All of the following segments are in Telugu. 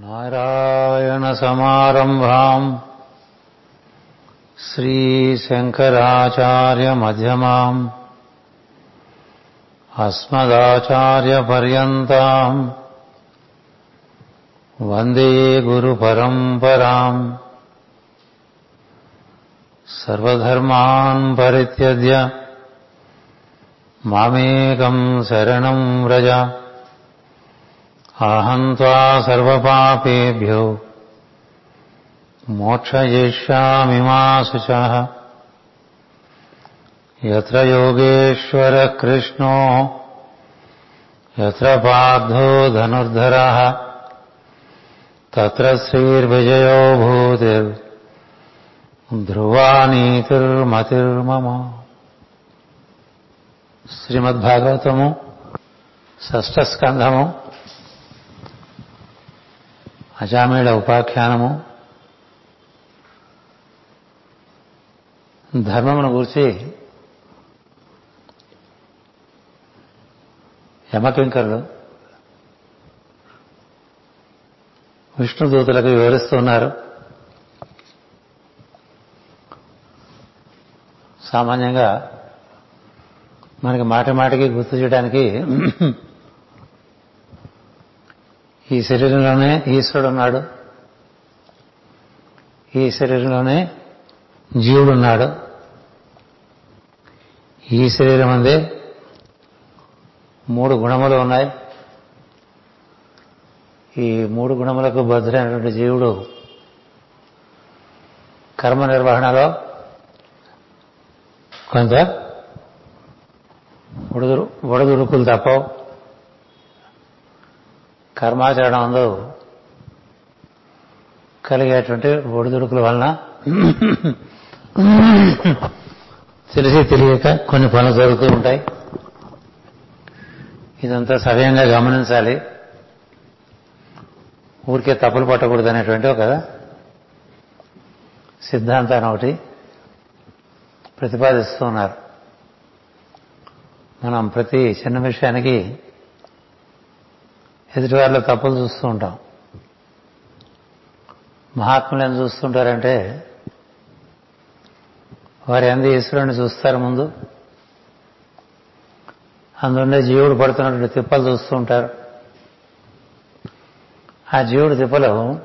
नारायणसमारम्भाम् श्रीशङ्कराचार्यमध्यमाम् अस्मदाचार्यपर्यन्ताम् वन्दे गुरुपरम्पराम् सर्वधर्मान् परित्यज्य मामेकम् शरणम् व्रज अहम् त्वा सर्वपापेभ्यो मोक्षयिष्यामि मा शुचः यत्र योगेश्वरः कृष्णो यत्र पार्थो धनुर्धरः तत्र श्रीर्विजयो भूतिर् ధ్రువా నీతిర్మతిర్మమ శ్రీమద్భాగవతము షష్ఠ స్కంధము అజామేళ ఉపాఖ్యానము ధర్మమును గురించి యమకింకరుడు విష్ణుదూతులకు వివరిస్తున్నారు సామాన్యంగా మనకి మాటి మాటికి గుర్తు చేయడానికి ఈ శరీరంలోనే ఈశ్వరుడు ఉన్నాడు. ఈ శరీరంలోనే జీవుడు ఉన్నాడు. ఈ శరీరం అందే మూడు గుణములు ఉన్నాయి. ఈ మూడు గుణములకు బద్ధుడైనటువంటి జీవుడు కర్మ నిర్వహణలో కొంత ఒడుదురు ఒడదుడుకులు తప్పవు. కర్మాచరణ అందు కలిగేటువంటి ఒడిదుడుకుల వలన తెలిసి తెలియక కొన్ని పనులు జరుగుతూ ఉంటాయి. ఇదంతా సవ్యంగా గమనించాలి. ఊరికే తప్పులు పట్టకూడదు అనేటువంటి ఒక సిద్ధాంతాన్ని ఒకటి ప్రతిపాదిస్తూ ఉన్నారు. మనం ప్రతి చిన్న విషయానికి ఎదుటివారిలో తప్పులు చూస్తూ ఉంటాం. మహాత్ములు ఏం చూస్తుంటారంటే వారి అంది ఈశ్వరుని చూస్తారు ముందు. అందుండే జీవుడు పడుతున్నటువంటి తిప్పలు చూస్తూ ఉంటారు. ఆ జీవుడు తిప్పలు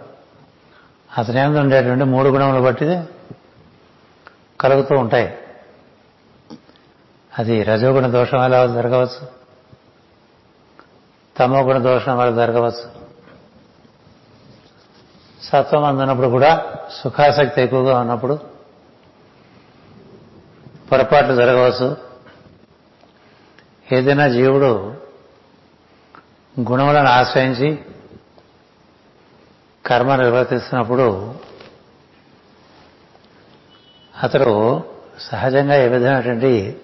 అతని ఎందు ఉండేటువంటి మూడు గుణములు బట్టి కలుగుతూ ఉంటాయి. అది రజోగుణ దోషం ఎలా జరగవచ్చు? తమో గుణ దోషం వల్ల జరగవచ్చు సత్వం అందినప్పుడు కూడా సుఖాసక్తి ఎక్కువగా ఉన్నప్పుడు పొరపాట్లు జరగవచ్చు. ఏదైనా జీవుడు గుణములను ఆశ్రయించి కర్మ నిర్వర్తిస్తున్నప్పుడు అతడు సహజంగా ఏ విధమైనటువంటి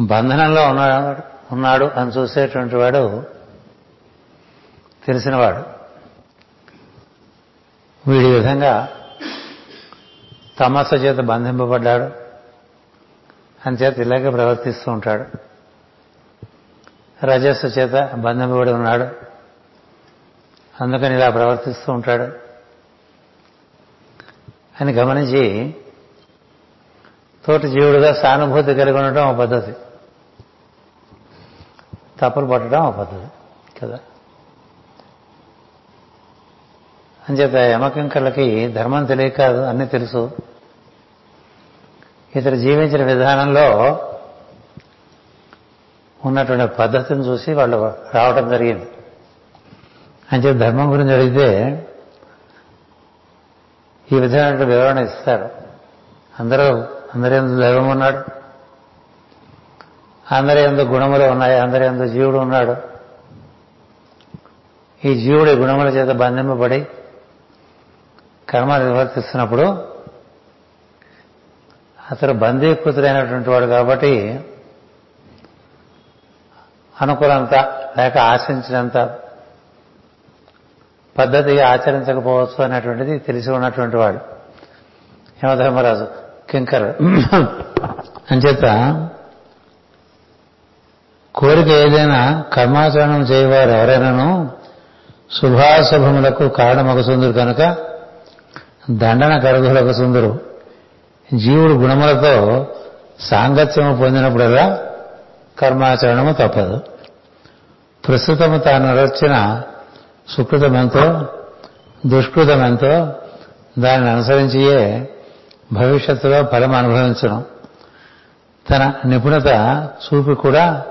బంధనంలో ఉన్నాడు. ఉన్నాడు అని చూసేటువంటి వాడు తెలిసినవాడు. వీడి విధంగా తమస్సు చేత బంధింపబడ్డాడు. అని చేత ఇలాగే ప్రవర్తిస్తూ ఉంటాడు. రజస్సు చేత బంధింపబడి ఉన్నాడు. అందుకని ఇలా ప్రవర్తిస్తూ ఉంటాడు. అని గమనించి తోటి జీవుడుగా సానుభూతి కలిగి ఉండటం ఒక పద్ధతి. తప్పులు పట్టడం ఒక పద్ధతి కదా అంచేత యమకింకర్లకి ధర్మం తెలియక అన్నీ తెలుసు. ఇతరు జీవించిన విధానంలో ఉన్నటువంటి పద్ధతిని చూసి వాళ్ళు రావడం జరిగింది. అంచేత ధర్మం గురించి అడిగితే ఈ విధమైన వివరణ ఇస్తారు. అందరూ అందరూ ఎందు దైవం ఉన్నాడు అందరి ఎందు గుణములు ఉన్నాయి అందరి ఎందు జీవుడు ఉన్నాడు. ఈ జీవుడి గుణముల చేత బంధింపబడి కర్మ నిర్వర్తిస్తున్నప్పుడు అతడు బంధీకృతుడైనటువంటి వాడు కాబట్టి అనుకున్నంత లేక ఆశించినంత పద్ధతి ఆచరించకపోవచ్చు అనేటువంటిది తెలిసి ఉన్నటువంటి వాడు. హేమధర్మరాజు కింకర్. అంచేత కోరిక ఏదైనా కర్మాచరణం చేయవారు ఎవరైనాను శుభాశుభములకు కారణమొకసుందురు కనుక దండన కరుగులకు సుందరు. జీవుడు గుణములతో సాంగత్యము పొందినప్పుడల్లా కర్మాచరణము తప్పదు. ప్రస్తుతము తాను నడచిన సుకృతమెంతో దుష్కృతమెంతో దానిని అనుసరించియే భవిష్యత్తులో ఫలం అనుభవించడం తన నిపుణత చూపి కూడా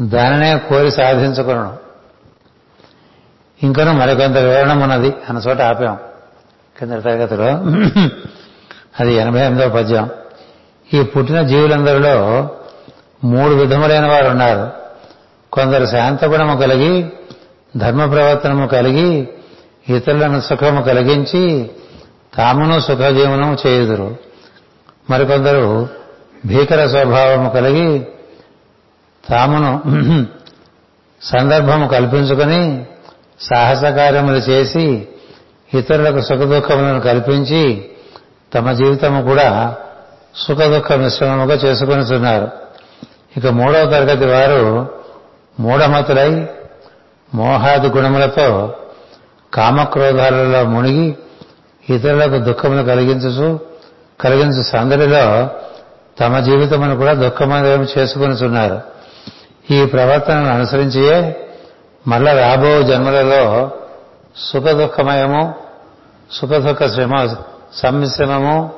దానినే కోరి సాధించుకున్నాం ఇంకనూ మరికొంత వివరణ ఉన్నది. అన్న చోట ఆపాం. కింద తరగతిలో అది ఎనభై ఎనిమిదో పద్యం. ఈ పుట్టిన జీవులందరిలో మూడు విధములైన వారు ఉన్నారు. కొందరు శాంతగుణము కలిగి ధర్మ ప్రవర్తనము కలిగి ఇతరులను సుఖము కలిగించి తామును సుఖజీవనము చేయుదురు. మరికొందరు భీకర స్వభావము కలిగి తామును సందర్భము కల్పించుకొని సాహస కార్యములు చేసి ఇతరులకు సుఖదుఖములను కల్పించి తమ జీవితము కూడా సుఖదుఖ మిశ్రమముగా చేసుకొనిచున్నారు. ఇక మూడవ తరగతి వారు మూఢమతులై మోహాది గుణములతో కామక్రోధాలలో మునిగి ఇతరులకు దుఃఖమును కలిగించు కలిగించు సందడిలో తమ జీవితమును కూడా దుఃఖమయం చేసుకునిస్తున్నారు ఈ ప్రవర్తనను అనుసరించియే మళ్ళా రాబో జన్మలలో సుఖ దుఃఖమయము సుఖ దుఃఖ శ్రమ సమ్మిశ్రమము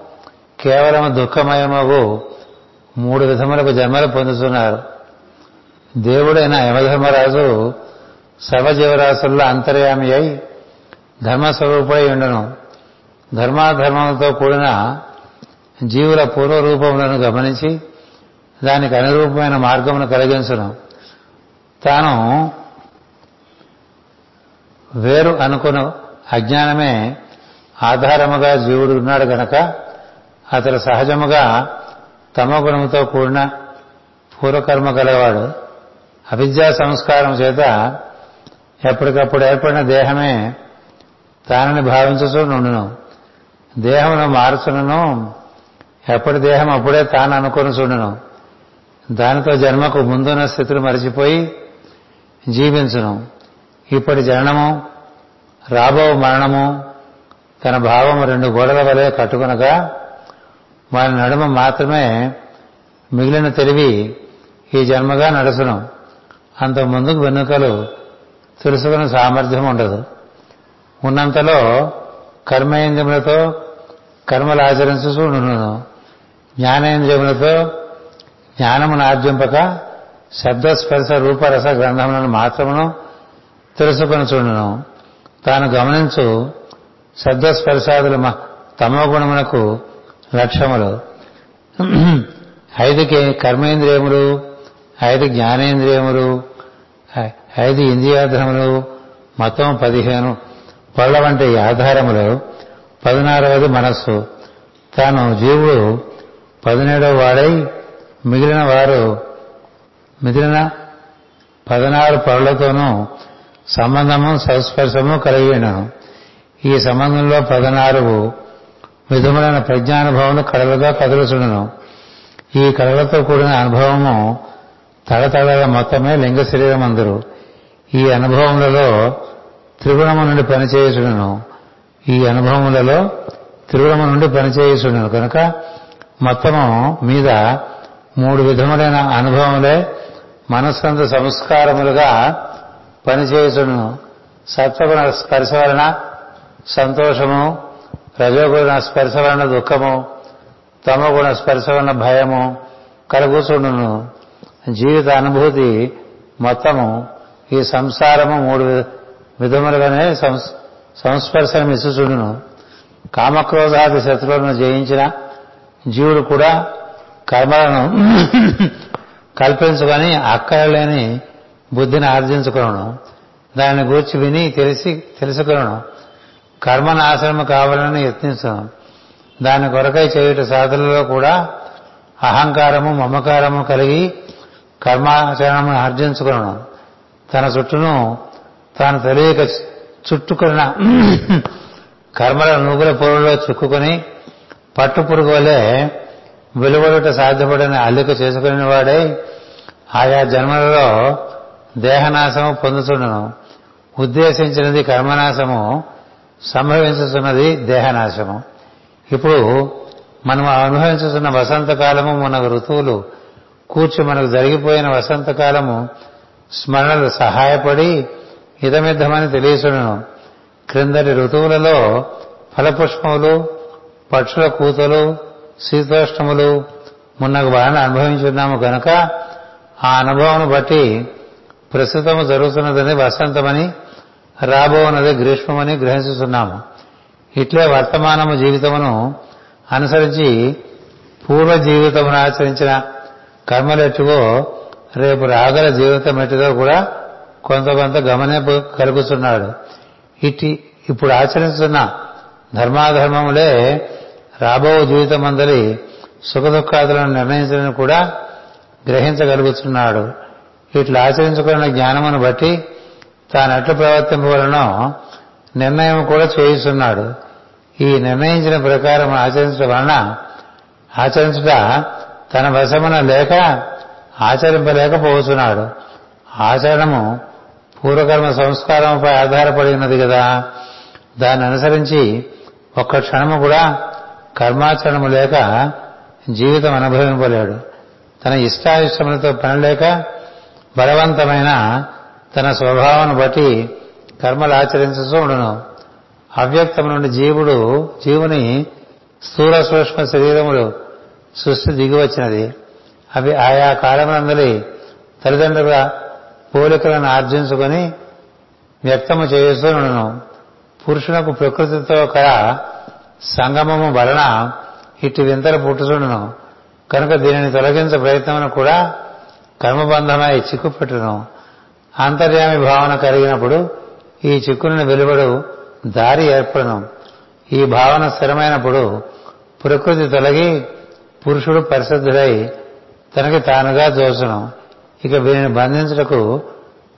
కేవలం దుఃఖమయమగు మూడు విధములకు జన్మలు పొందుతున్నారు. దేవుడైన యమధర్మరాజు సర్వజీవరాశుల్లో అంతర్యామి అయి ధర్మస్వరూపుడై ఉండను. ధర్మాధర్మములతో కూడిన జీవుల పూర్వరూపములను గమనించి దానికి అనురూపమైన మార్గమును కలిగించను. తాను వేరు అనుకున్న అజ్ఞానమే ఆధారముగా జీవుడు ఉన్నాడు గనక అతడు సహజముగా తమ గుణముతో కూడిన పూర్వకర్మ గలవాడు. అవిద్యా సంస్కారం చేత ఎప్పటికప్పుడు ఏర్పడిన దేహమే తానని భావించుతూ నుండును. దేహమును మార్చునను. ఎప్పటి దేహం అప్పుడే తాను అనుకుని చూడను దానితో జన్మకు ముందున్న స్థితులు మరిచిపోయి జీవించును. ఇప్పటి జననము రాబో మరణము తన భావము రెండు గోడల వలె కట్టుకునగా వారి నడుమ మాత్రమే మిగిలిన తెలివి ఈ జన్మగా నడుచును. అంత ముందుకు వెనుకలు తెలుసుకునే సామర్థ్యం ఉండదు. ఉన్నంతలో కర్మేంద్రియములతో కర్మలు ఆచరించుతూ ఉండును. జ్ఞానేంద్రియములతో జ్ఞానమును ఆర్జింపక శబ్దస్పర్శ రూపరస గ్రంథములను మాత్రమును తెలుసుకొని చూడను. తాను గమనించు శబ్దస్పర్శాదులు తమో గుణమునకు లక్ష్యములు. ఐదుకి కర్మేంద్రియములు ఐదు జ్ఞానేంద్రియములు ఐదు ఇంద్రియాధరములు మొత్తం పదిహేను పళ్ళ వంటి ఆధారములు. పదినారవది మనస్సు. తాను జీవుడు పదిహేడవ వాడై మిగిలిన వారు మిగిలిన పదనారు పరులతోనూ సంబంధము సంస్పర్శము కలిగి ఉన్నాను ఈ సంబంధంలో పదనారు విధములైన ప్రజ్ఞానుభవములు కళలుగా కదులుచుడను. ఈ కళలతో కూడిన అనుభవము తడతడల మొత్తమే లింగ శరీరం అందరు ఈ అనుభవములలో త్రిగుణము నుండి పనిచేయుచుడను. ఈ అనుభవములలో త్రిగుణము నుండి పనిచేయుచుండను. కనుక మొత్తము మీద మూడు విధములైన అనుభవములే మనస్కంత సంస్కారములుగా పనిచేయుచును. సత్వగుణ స్పర్శ వలన సంతోషము రజోగుణ స్పర్శ వలన దుఃఖము తమగుణ స్పర్శ వలన భయము కలుగుచుండును. జీవిత అనుభూతి మొత్తము ఈ సంసారము మూడు విధములుగానే సంస్పర్శనం ఇచ్చుచుండును కామక్రోధాది శత్రువులను జయించిన జీవుడు కూడా కర్మలను కల్పించుకొని అక్కరలేని బుద్ధిని ఆర్జించుకోవడం దానిని గూర్చి విని తెలిసి తెలుసుకొనడం కర్మనాశనము కావాలని యత్నించడం దాని కొరకై చేయుట సాధనలో కూడా అహంకారము మమకారము కలిగి కర్మాచరణము ఆర్జించుకోవడం తన చుట్టూను తాను తెలియక చుట్టుకున్న కర్మల నూగుల పొరుల్లో చిక్కుకొని పట్టు పురుగు వలె వెలువడుట సాధ్యపడని అల్లిక చేసుకుని వాడే ఆయా జన్మలలో దేహనాశము పొందుతుండను ఉద్దేశించినది కర్మనాశము సంభవించుతున్నది దేహనాశము. ఇప్పుడు మనం అనుభవించుతున్న వసంతకాలము మన ఋతువులు కూర్చి మనకు జరిగిపోయిన వసంతకాలము స్మరణలు సహాయపడి ఇదమిద్దమని తెలియచును క్రిందటి ఋతువులలో ఫలపుష్పములు పక్షుల కూతలు శీతోష్ణములు మున్నగు బాగా అనుభవించున్నాము కనుక ఆ అనుభవం బట్టి ప్రస్తుతము జరుగుతున్నదని వసంతమని రాబోన్నది గ్రీష్మమని గ్రహించుతున్నాము ఇట్లే వర్తమానము జీవితమును అనుసరించి పూర్వ జీవితమును ఆచరించిన కర్మలెట్టువో రేపు రాగల జీవితం ఎట్టుదో కూడా కొంత కొంత గమనింపు కలుగుతున్నాడు. ఇట్టి ఇప్పుడు ఆచరిస్తున్న ధర్మాధర్మములే రాబో జీవితం అందరి సుఖదుఖాదులను నిర్ణయించడం కూడా గ్రహించగలుగుతున్నాడు. ఇట్లా ఆచరించుకున్న జ్ఞానమును బట్టి తాను ఎట్లు ప్రవర్తింపవలనో నిర్ణయం కూడా చేయిస్తున్నాడు. ఈ నిర్ణయించిన ప్రకారం ఆచరించడం వలన ఆచరించుట తన వశమున లేక ఆచరింపలేకపోతున్నాడు. ఆచరణము పూర్వకర్మ సంస్కారంపై ఆధారపడి ఉన్నది కదా. దాన్ని అనుసరించి ఒక్క క్షణము కూడా కర్మాచరణము లేక జీవితం అనుభవింపలేడు. తన ఇష్టాయిష్టములతో పని లేక బలవంతమైన తన స్వభావాన్ని బట్టి కర్మలు ఆచరించచ్చు ఉండను. అవ్యక్తం నుండి జీవుడు జీవుని స్థూల సూక్ష్మ శరీరములు సృష్టి దిగివచ్చినది. అవి ఆయా కాలమునందలి తల్లిదండ్రుల పోలికలను ఆర్జించుకొని వ్యక్తము చేస్తూ ఉండను. పురుషునకు ప్రకృతితో కల సంగమము వలన ఇటు వింతలు పుట్టుచుండును. కనుక దీనిని తొలగించే ప్రయత్నమును కూడా కర్మబంధమై చిక్కుపెట్టును అంతర్యామి భావన కలిగినప్పుడు ఈ చిక్కుని వెలువడు దారి ఏర్పడను. ఈ భావన స్థిరమైనప్పుడు ప్రకృతి తొలగి పురుషుడు పరిశుద్ధుడై తనకి తానుగా దోషను ఇక వీరిని బంధించుటకు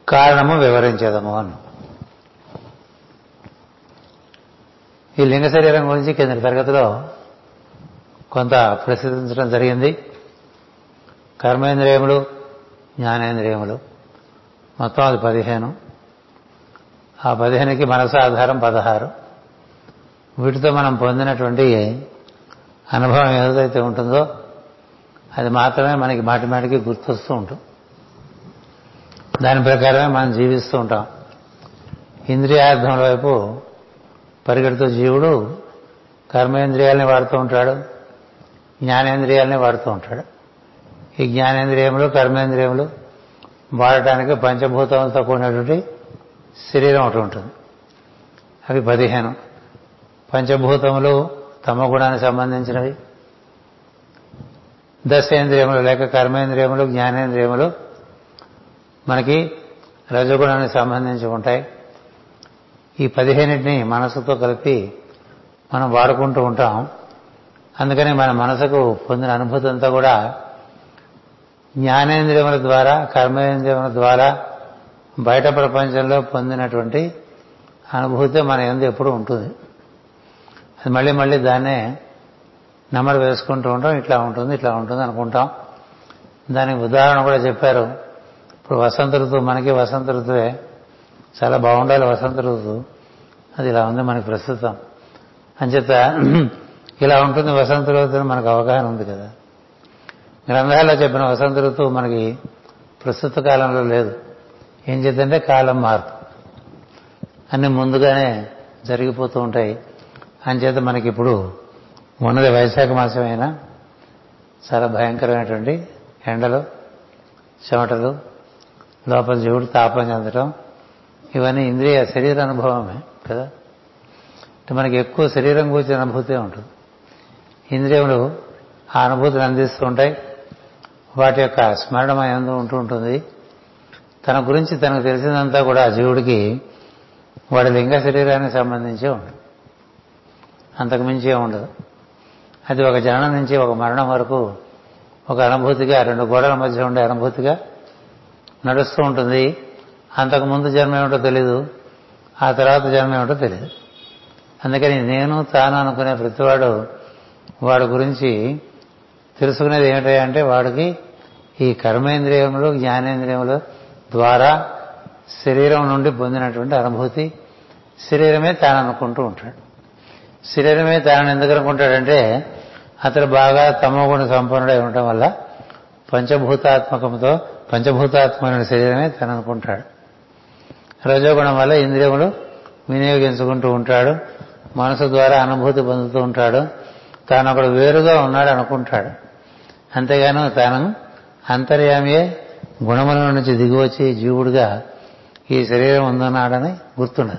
కారణము వివరించేదము అని. ఈ లింగ శరీరం గురించి కింద తరగతిలో కొంత ప్రసిద్ధించడం జరిగింది. కర్మేంద్రియములు జ్ఞానేంద్రియములు. మొత్తం అది పదిహేను. ఆ పదిహేనుకి మనసు ఆధారం పదహారు. వీటితో మనం పొందినటువంటి అనుభవం ఏదైతే ఉంటుందో అది మాత్రమే మనకి మాటి మాటికి గుర్తొస్తూ ఉంటుంది. దాని ప్రకారమే మనం జీవిస్తూ ఉంటాం. ఇంద్రియార్థముల వైపు పరిగెడుతూ జీవుడు కర్మేంద్రియాలని వాడుతూ ఉంటాడు జ్ఞానేంద్రియాలని వాడుతూ ఉంటాడు. ఈ జ్ఞానేంద్రియములు కర్మేంద్రియములు వాడటానికి పంచభూతాలతో కూడినటువంటి శరీరం ఒకటి ఉంటుంది. అవి పదిహేను. పంచభూతములు తమ గుణానికి సంబంధించినవి. దశేంద్రియములు లేక కర్మేంద్రియములు జ్ఞానేంద్రియములు మనకి రజగుణానికి సంబంధించి ఉంటాయి. ఈ పదిహేనిటిని మనసుతో కలిపి మనం వాడుకుంటూ ఉంటాం. అందుకని మన మనసుకు పొందిన అనుభూతి అంతా కూడా జ్ఞానేంద్రియముల ద్వారా కర్మేంద్రియముల ద్వారా బయట ప్రపంచంలో పొందినటువంటి అనుభూతి మన ఎందు ఎప్పుడు ఉంటుంది. అది మళ్ళీ మళ్ళీ దాన్నే నెమరు వేసుకుంటూ ఉంటాం. ఇట్లా ఉంటుంది ఇట్లా ఉంటుంది అనుకుంటాం. దానికి ఉదాహరణ కూడా చెప్పారు. ఇప్పుడు వసంత ఋతువు మనకి వసంత ఋతువే చాలా బాగుండాలి వసంత ఋతువు అది ఇలా ఉంది మనకి ప్రస్తుతం. అంచేత ఇలా ఉంటుంది వసంత ఋతువు మనకు అవగాహన ఉంది కదా. గ్రంథాల్లో చెప్పిన వసంత ఋతువు మనకి ప్రస్తుత కాలంలో లేదు. ఏం చేద్దంటే కాలం మార్పు అన్ని ముందుగానే జరిగిపోతూ ఉంటాయి. అంచేత మనకి ఇప్పుడు ఉన్నది వైశాఖ మాసమైనా చాలా భయంకరమైనటువంటి ఎండలు చెమటలు లోపల జీవుడు తాపం చెందడం ఇవన్నీ ఇంద్రియ శరీర అనుభవమే కదా? అంటే మనకి ఎక్కువ శరీరం గురించి అనుభూతే ఉంటుంది. ఇంద్రియములు ఆ అనుభూతిని అందిస్తూ ఉంటాయి. వాటి యొక్క స్మరణ ఎందు ఉంటూ ఉంటుంది. తన గురించి తనకు తెలిసిందంతా కూడా జీవుడికి వాడి లింగ శరీరానికి సంబంధించి ఉంటుంది. అంతకుమించి ఉండదు. అది ఒక జననం నుంచి ఒక మరణం వరకు ఒక అనుభూతిగా రెండు గోడల మధ్య ఉండే అనుభూతిగా నడుస్తూ ఉంటుంది. అంతకు ముందు జన్మ ఏమిటో తెలీదు ఆ తర్వాత జన్మ ఏమిటో తెలియదు అందుకని నేను తాను అనుకునే ప్రతివాడు వాడి గురించి తెలుసుకునేది ఏమిటంటే వాడికి ఈ కర్మేంద్రియములు జ్ఞానేంద్రియములు ద్వారా శరీరం నుండి పొందినటువంటి అనుభూతి. శరీరమే తాను అనుకుంటూ ఉంటాడు. శరీరమే తాను ఎందుకు అనుకుంటాడంటే అతడు బాగా తమోగుణ సంపన్నుడై ఉండటం వల్ల పంచభూతాత్మకంతో పంచభూతాత్మకమైన శరీరమే తను అనుకుంటాడు. రజోగుణం వల్ల ఇంద్రియములు వినియోగించుకుంటూ ఉంటాడు. మనసు ద్వారా అనుభూతి పొందుతూ ఉంటాడు. తాను ఒకడు వేరుగా ఉన్నాడు అనుకుంటాడు. అంతేగాను తాను అంతర్యామియే గుణముల నుంచి దిగివచ్చి జీవుడిగా ఈ శరీరం ఉందన్నాడని గుర్తుండదు.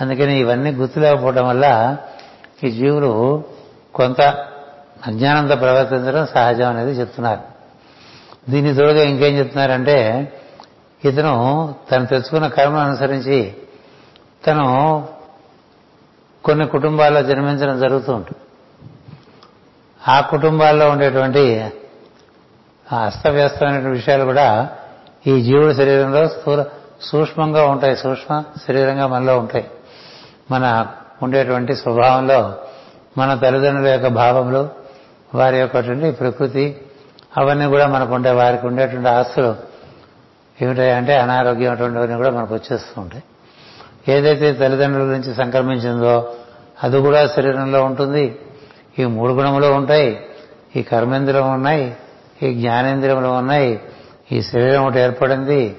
అందుకని ఇవన్నీ గుర్తు లేకపోవడం వల్ల ఈ జీవులు కొంత అజ్ఞానంతో ప్రవర్తించడం సహజం అనేది చెప్తున్నారు. దీని తోడుగా ఇంకేం చెప్తున్నారంటే ఇతను తను తెచ్చుకున్న కర్మను అనుసరించి తను కొన్ని కుటుంబాల్లో జన్మించడం జరుగుతూ ఉంటుంది. ఆ కుటుంబాల్లో ఉండేటువంటి అస్తవ్యస్తమైన విషయాలు కూడా ఈ జీవుడి శరీరంలో స్థూల సూక్ష్మంగా ఉంటాయి. సూక్ష్మ శరీరంగా మనలో ఉంటాయి. మన ఉండేటువంటి స్వభావంలో మన తల్లిదండ్రుల యొక్క భావములు వారి యొక్క ప్రకృతి అవన్నీ కూడా మనకు ఉండే వారికి ఉండేటువంటి ఆస్తులు ఏమిటంటే అనారోగ్యం అటువంటివన్నీ కూడా మనకు వచ్చేస్తూ ఉంటాయి. ఏదైతే తల్లిదండ్రుల నుంచి సంక్రమించిందో అది కూడా శరీరంలో ఉంటుంది. ఈ మూడు గుణములు ఉంటాయి. ఈ కర్మేంద్రియం ఉన్నాయి. ఈ జ్ఞానేంద్రియములు ఉన్నాయి. ఈ శరీరం ఒకటి ఏర్పడింది.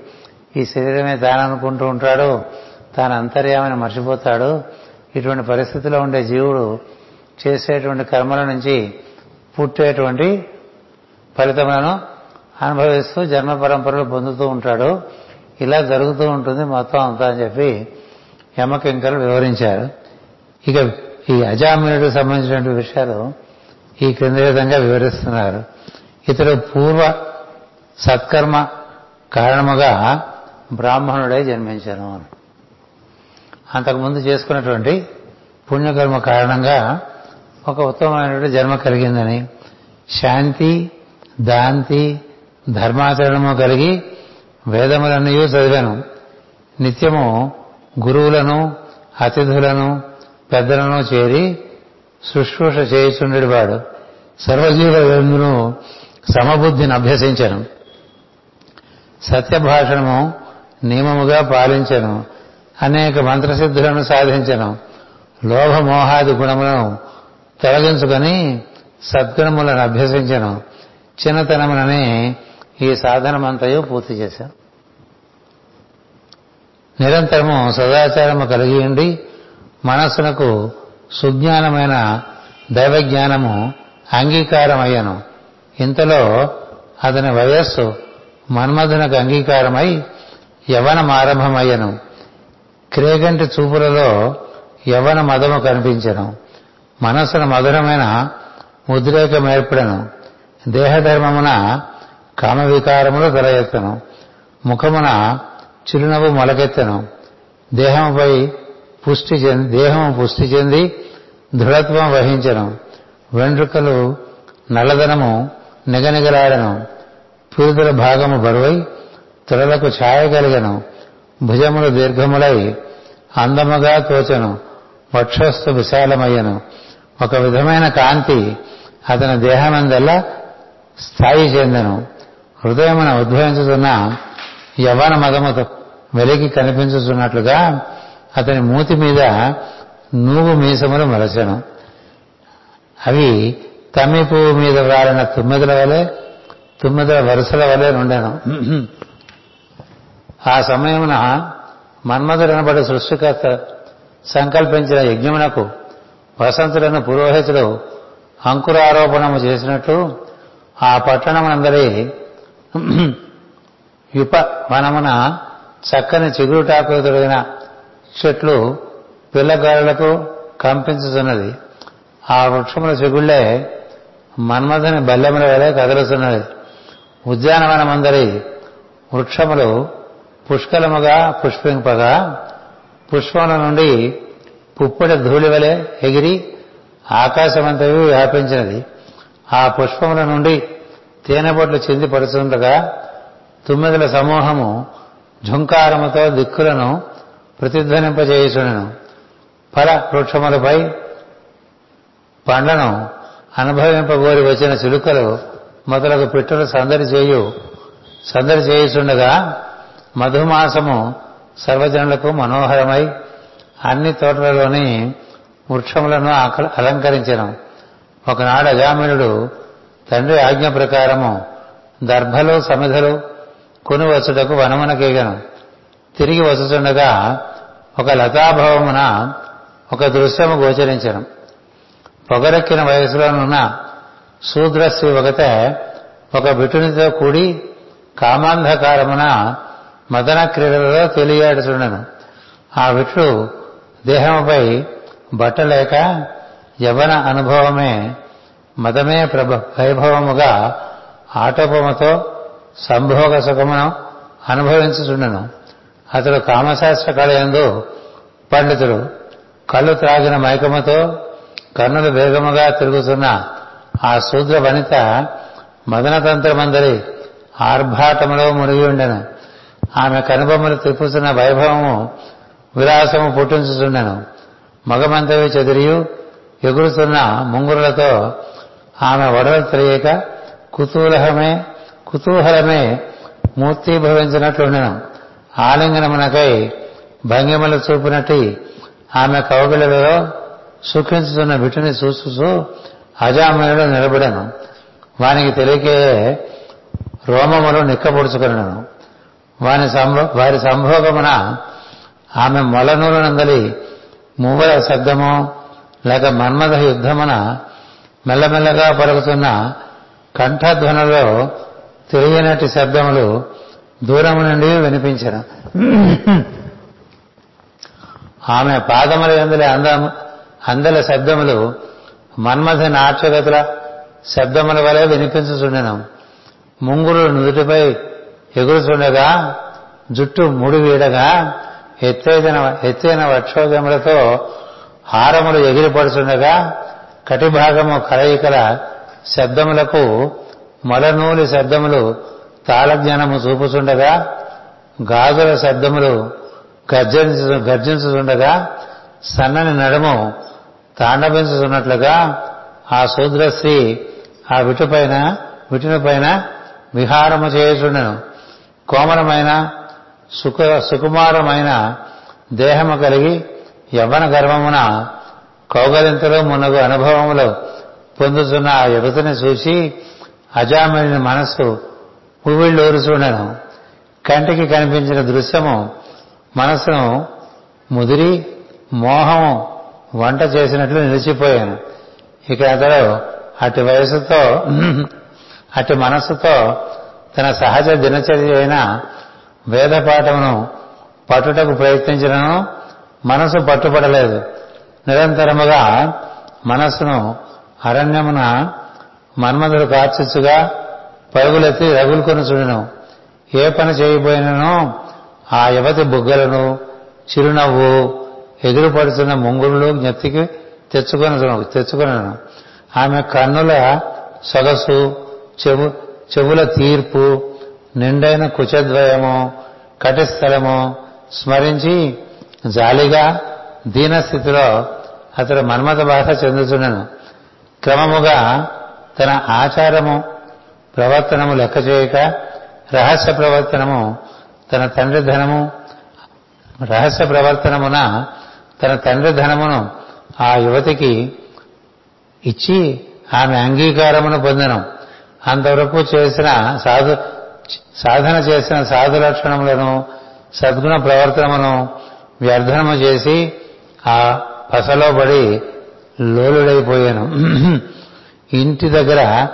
ఈ శరీరమే తాననుకుంటూ ఉంటాడు. తాను అంతర్యామని మర్చిపోతాడు. ఇటువంటి పరిస్థితిలో ఉండే జీవుడు చేసేటువంటి కర్మల నుంచి పుట్టేటువంటి ఫలితములను అనుభవిస్తూ జన్మ పరంపరలు పొందుతూ ఉంటాడు. ఇలా జరుగుతూ ఉంటుంది మొత్తం అంతా అని చెప్పి యమకింకలు వివరించారు. ఇక ఈ అజామినుడికి సంబంధించినటువంటి విషయాలు ఈ క్రింది విధంగా వివరిస్తున్నారు. ఇతడు పూర్వ సత్కర్మ కారణముగా బ్రాహ్మణుడై జన్మించాను అని. అంతకుముందు చేసుకున్నటువంటి పుణ్యకర్మ కారణంగా ఒక ఉత్తమమైనటువంటి జన్మ కలిగిందని. శాంతి దాంతి ధర్మాచరణము కలిగి వేదములన్నీ చదివాను. నిత్యము గురువులను అతిథులను పెద్దలను చేరి శుశ్రూష చేయుచుండేవాడు సర్వజీవులను సమబుద్ధిని అభ్యసించను. సత్యభాషణము నియమముగా పాలించను. అనేక మంత్రసిద్ధులను సాధించను. లోభమోహాది గుణములను తొలగించుకొని సద్గుణములను అభ్యసించను. చిన్నతనముననే ఈ సాధనమంతయు పూర్తి చేశాను నిరంతరము సదాచారము కలిగి ఉండి మనస్సునకు సుజ్ఞానమైన దైవజ్ఞానము అంగీకారమయ్యను. ఇంతలో అతని వయస్సు మన్మధునకు అంగీకారమై యవనం ఆరంభమయ్యను క్రేగంటి చూపులలో యవన మదము కనిపించను. మనస్సున మధురమైన ఉద్రేకం ఏర్పడను దేహధర్మమున కామ వికారములు తల ఎత్తను ముఖమున చిరునవ్వు మొలకెత్తను. దేహముపై పుష్టి చెంది దేహము పుష్టి చెంది దృఢత్వం వహించను. వెంట్రుకలు నల్లదనము నిగనిగలాడను. పురుదుల భాగము బరువై తొడలకు ఛాయ కలిగను. భుజములు దీర్ఘములై అందముగా తోచను. వక్షస్థు విశాలమయ్యను. ఒక విధమైన కాంతి అతని దేహమందల్లా స్థాయి చెందను. హృదయమున ఉద్భవించుతున్న యవ్వన మదముతో వెలికి కనిపించుతున్నట్లుగా అతని మూతి మీద నూగు మీసములు మలచెను. అవి తమ్మి పువ్వు మీద వారిన తుమ్మెదల వలె తుమ్మెదల వరుసల వలె నుండాను. ఆ సమయమున మన్మధుడనబడి సృష్టికర్త సంకల్పించిన యజ్ఞమునకు వసంతులను పురోహితుడు అంకురారోపణము చేసినట్టు ఆ పట్టణమందరి విప వనమున చక్కని చిగురుటాకులు తొడిగిన చెట్లు పిల్లగారులకు కంపించుతున్నది. ఆ వృక్షముల చిగుళ్ళే మన్మథని బల్లెముల వలె కదులుతున్నది. ఉద్యానవనమందరి వృక్షములు పుష్కలముగా పుష్పింపగా పుష్పముల నుండి పుప్పటి ధూళి వలె ఎగిరి ఆకాశమంతవి వ్యాపించినది. ఆ పుష్పముల నుండి తేనెబొట్లు చెంది పడుతుండగా తుమ్మెదల సమూహము ఝుంకారముతో దిక్కులను ప్రతిధ్వనింపజేయుచుండెను. ఫల వృక్షములపై పండ్లను అనుభవింపగోరి వచ్చిన చిలుకలు మొదలగు పిట్టలు సందడి చేయు సందడి చేయుచుండగా మధుమాసము సర్వజనులకు మనోహరమై అన్ని తోటలలోని వృక్షములను అలంకరించను అలంకరించెను. ఒకనాడు అజామినుడు తండ్రి ఆజ్ఞ ప్రకారము దర్భలు సమిధలు కొని వచ్చుటకు వనమునకేగను. తిరిగి వచ్చుచుండగా ఒక లతాభవమున ఒక దృశ్యము గోచరించను. పొగరెక్కిన వయసులోనున్న శూద్రశ్రీ ఒకతే ఒక బిటునితో కూడి కామాంధకారమున మదన క్రీడలలో తెలియాడుచుండను. ఆ విట్లు దేహముపై బట్టలేక యవన అనుభవమే మదమే ప్రభ వైభవముగా ఆటోపముతో సంభోగ సుఖమును అనుభవించుచుండెను. అతడు కామశాస్త్ర కళయందు పండితుడు. కళ్ళు త్రాగిన మైకముతో కన్నులు వేగముగా తిరుగుతున్న ఆ శూద్ర వనిత మదనతంత్రమందరి ఆర్భాటములో మునిగి ఉండెను ఆమె కనుబొమ్మలు తిప్పుతున్న వైభవము విలాసము పుట్టించుచుండెను. మగమంతవి చెదిరియు ఎగురుతున్న ముంగురులతో ఆమె వడలు తెలియక కుతూహలమే కుతూహలమే మూర్తీభవించినట్లుండెను ఆలింగనమునకై భంగిమలు చూపినట్టు ఆమె కౌగిలలో సుఖించుతున్న విటుని చూస్తూ అజామయుడు నిలబడను. వానికి తెలియకే రోమములు నిక్కపొడుచుకున్నాను వాని సంభో వారి సంభోగమున ఆమె మొలనూలనందలి మూవల శబ్దము లేక మన్మథ యుద్ధమున మెల్లమెల్లగా పలుకుతున్న కంఠధ్వనులో తెలియనటి శబ్దములు దూరము నుండి వినిపించను. ఆమె పాదముల ఎందుల అందము అందల శబ్దములు మన్మథ నాట్యగతుల శబ్దముల వలె వినిపించుచుండెను. ముంగురు నుదుటిపై ఎగురుచుండగా జుట్టు ముడి వీడగా ఎత్తైన ఎత్తైన వక్షోజములతో హారములు ఎగిరిపడుచుండగా కటిభాగము కలయికల శబ్దములకు మొలనూలి శబ్దములు తాళజ్ఞానము చూపుచుండగా గాజుల శబ్దములు గర్జించు గర్జించుచుండగా సన్నని నడుము తాండవించుతున్నట్లుగా ఆ శూద్రశ్రీ ఆ విటుపైన విటునిపైన విహారము చేయుచుండెను. కోమలమైన సుఖ సుకుమారమైన దేహము కలిగి యవ్వన గర్వమున కౌగలింతలో మునగు అనుభవంలో పొందుతున్న ఆ యువతని చూసి అజామిని మనస్సు చూడను కంటికి కనిపించిన దృశ్యము మనసును ముదిరి మోహము వంట చేసినట్లు నిలిచిపోయాను. ఇక అతడు అటు వయసుతో అటు మనస్సుతో తన సహజ దినచర్య అయిన వేదపాఠమును పట్టుటకు ప్రయత్నించినను మనసు పట్టుపడలేదు. నిరంతరముగా మనస్సును అరణ్యమున మన్మధుడు కార్చిచ్చుగా పరుగులెత్తి రగులుకొని చూడను. ఏ పని చేయబోయినను ఆ యువతి బుగ్గలను చిరునవ్వు ఎదురుపడుతున్న ముంగురులు జ్ఞప్తికి తెచ్చుకొని తెచ్చుకున్నాను ఆమె కన్నుల సొగసు చెవు చెవుల తీర్పు నిండైన కుచద్వయము కటిస్థలము స్మరించి జాలిగా దీనస్థితిలో అతడు మన్మథ బాధ చెందుతున్నాను క్రమముగా తన ఆచారము ప్రవర్తనము లెక్క చేయక రహస్య ప్రవర్తనము తన తండ్రి ధనము రహస్య ప్రవర్తనమున తన తండ్రి ధనమును ఆ యువతికి ఇచ్చి ఆమె అంగీకారమును పొందను. అంతవరకు చేసిన సాధు సాధన చేసిన సాధు లక్షణములను సద్గుణ ప్రవర్తనమును వ్యర్థనము చేసి ఆ పసలో పడి లోలుడైపోయాను. ఇంటి దగ్గర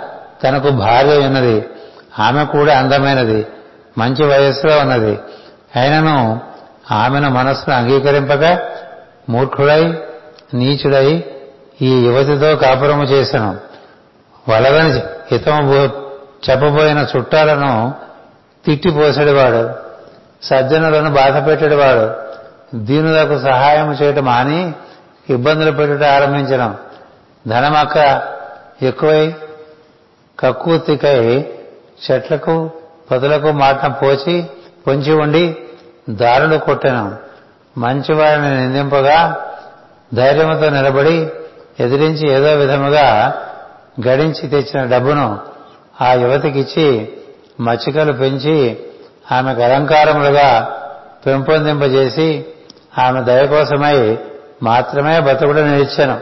తనకు భార్య ఉన్నది. ఆమె కూడా అందమైనది. మంచి వయస్సులో ఉన్నది. అయినను ఆమెను మనస్సును అంగీకరింపక మూర్ఖుడై నీచుడై ఈ యువతితో కాపురము చేశాను. వలదని హితము చెప్పబోయిన చుట్టాలను తిట్టిపోసేవాడు సజ్జనులను బాధ పెట్టేవాడు దీనులకు సహాయం చేయటం మాని ఇబ్బందులు పెట్టుట ఆరంభించడం. ధనమక్క ఎక్కువై కక్కుతికై చెట్లకు పొదలకు మాటన పోచి పొంచి ఉండి దారులు కొట్టాను. మంచివారిని నిందింపగా ధైర్యంతో నిలబడి ఎదిరించి ఏదో విధముగా గడించి తెచ్చిన డబ్బును ఆ యువతికిచ్చి మచ్చికలు పెంచి ఆమెకు అలంకారములుగా పెంపొందింపజేసి ఆమె దయ కోసమై మాత్రమే బతుకుడు నిలిచాను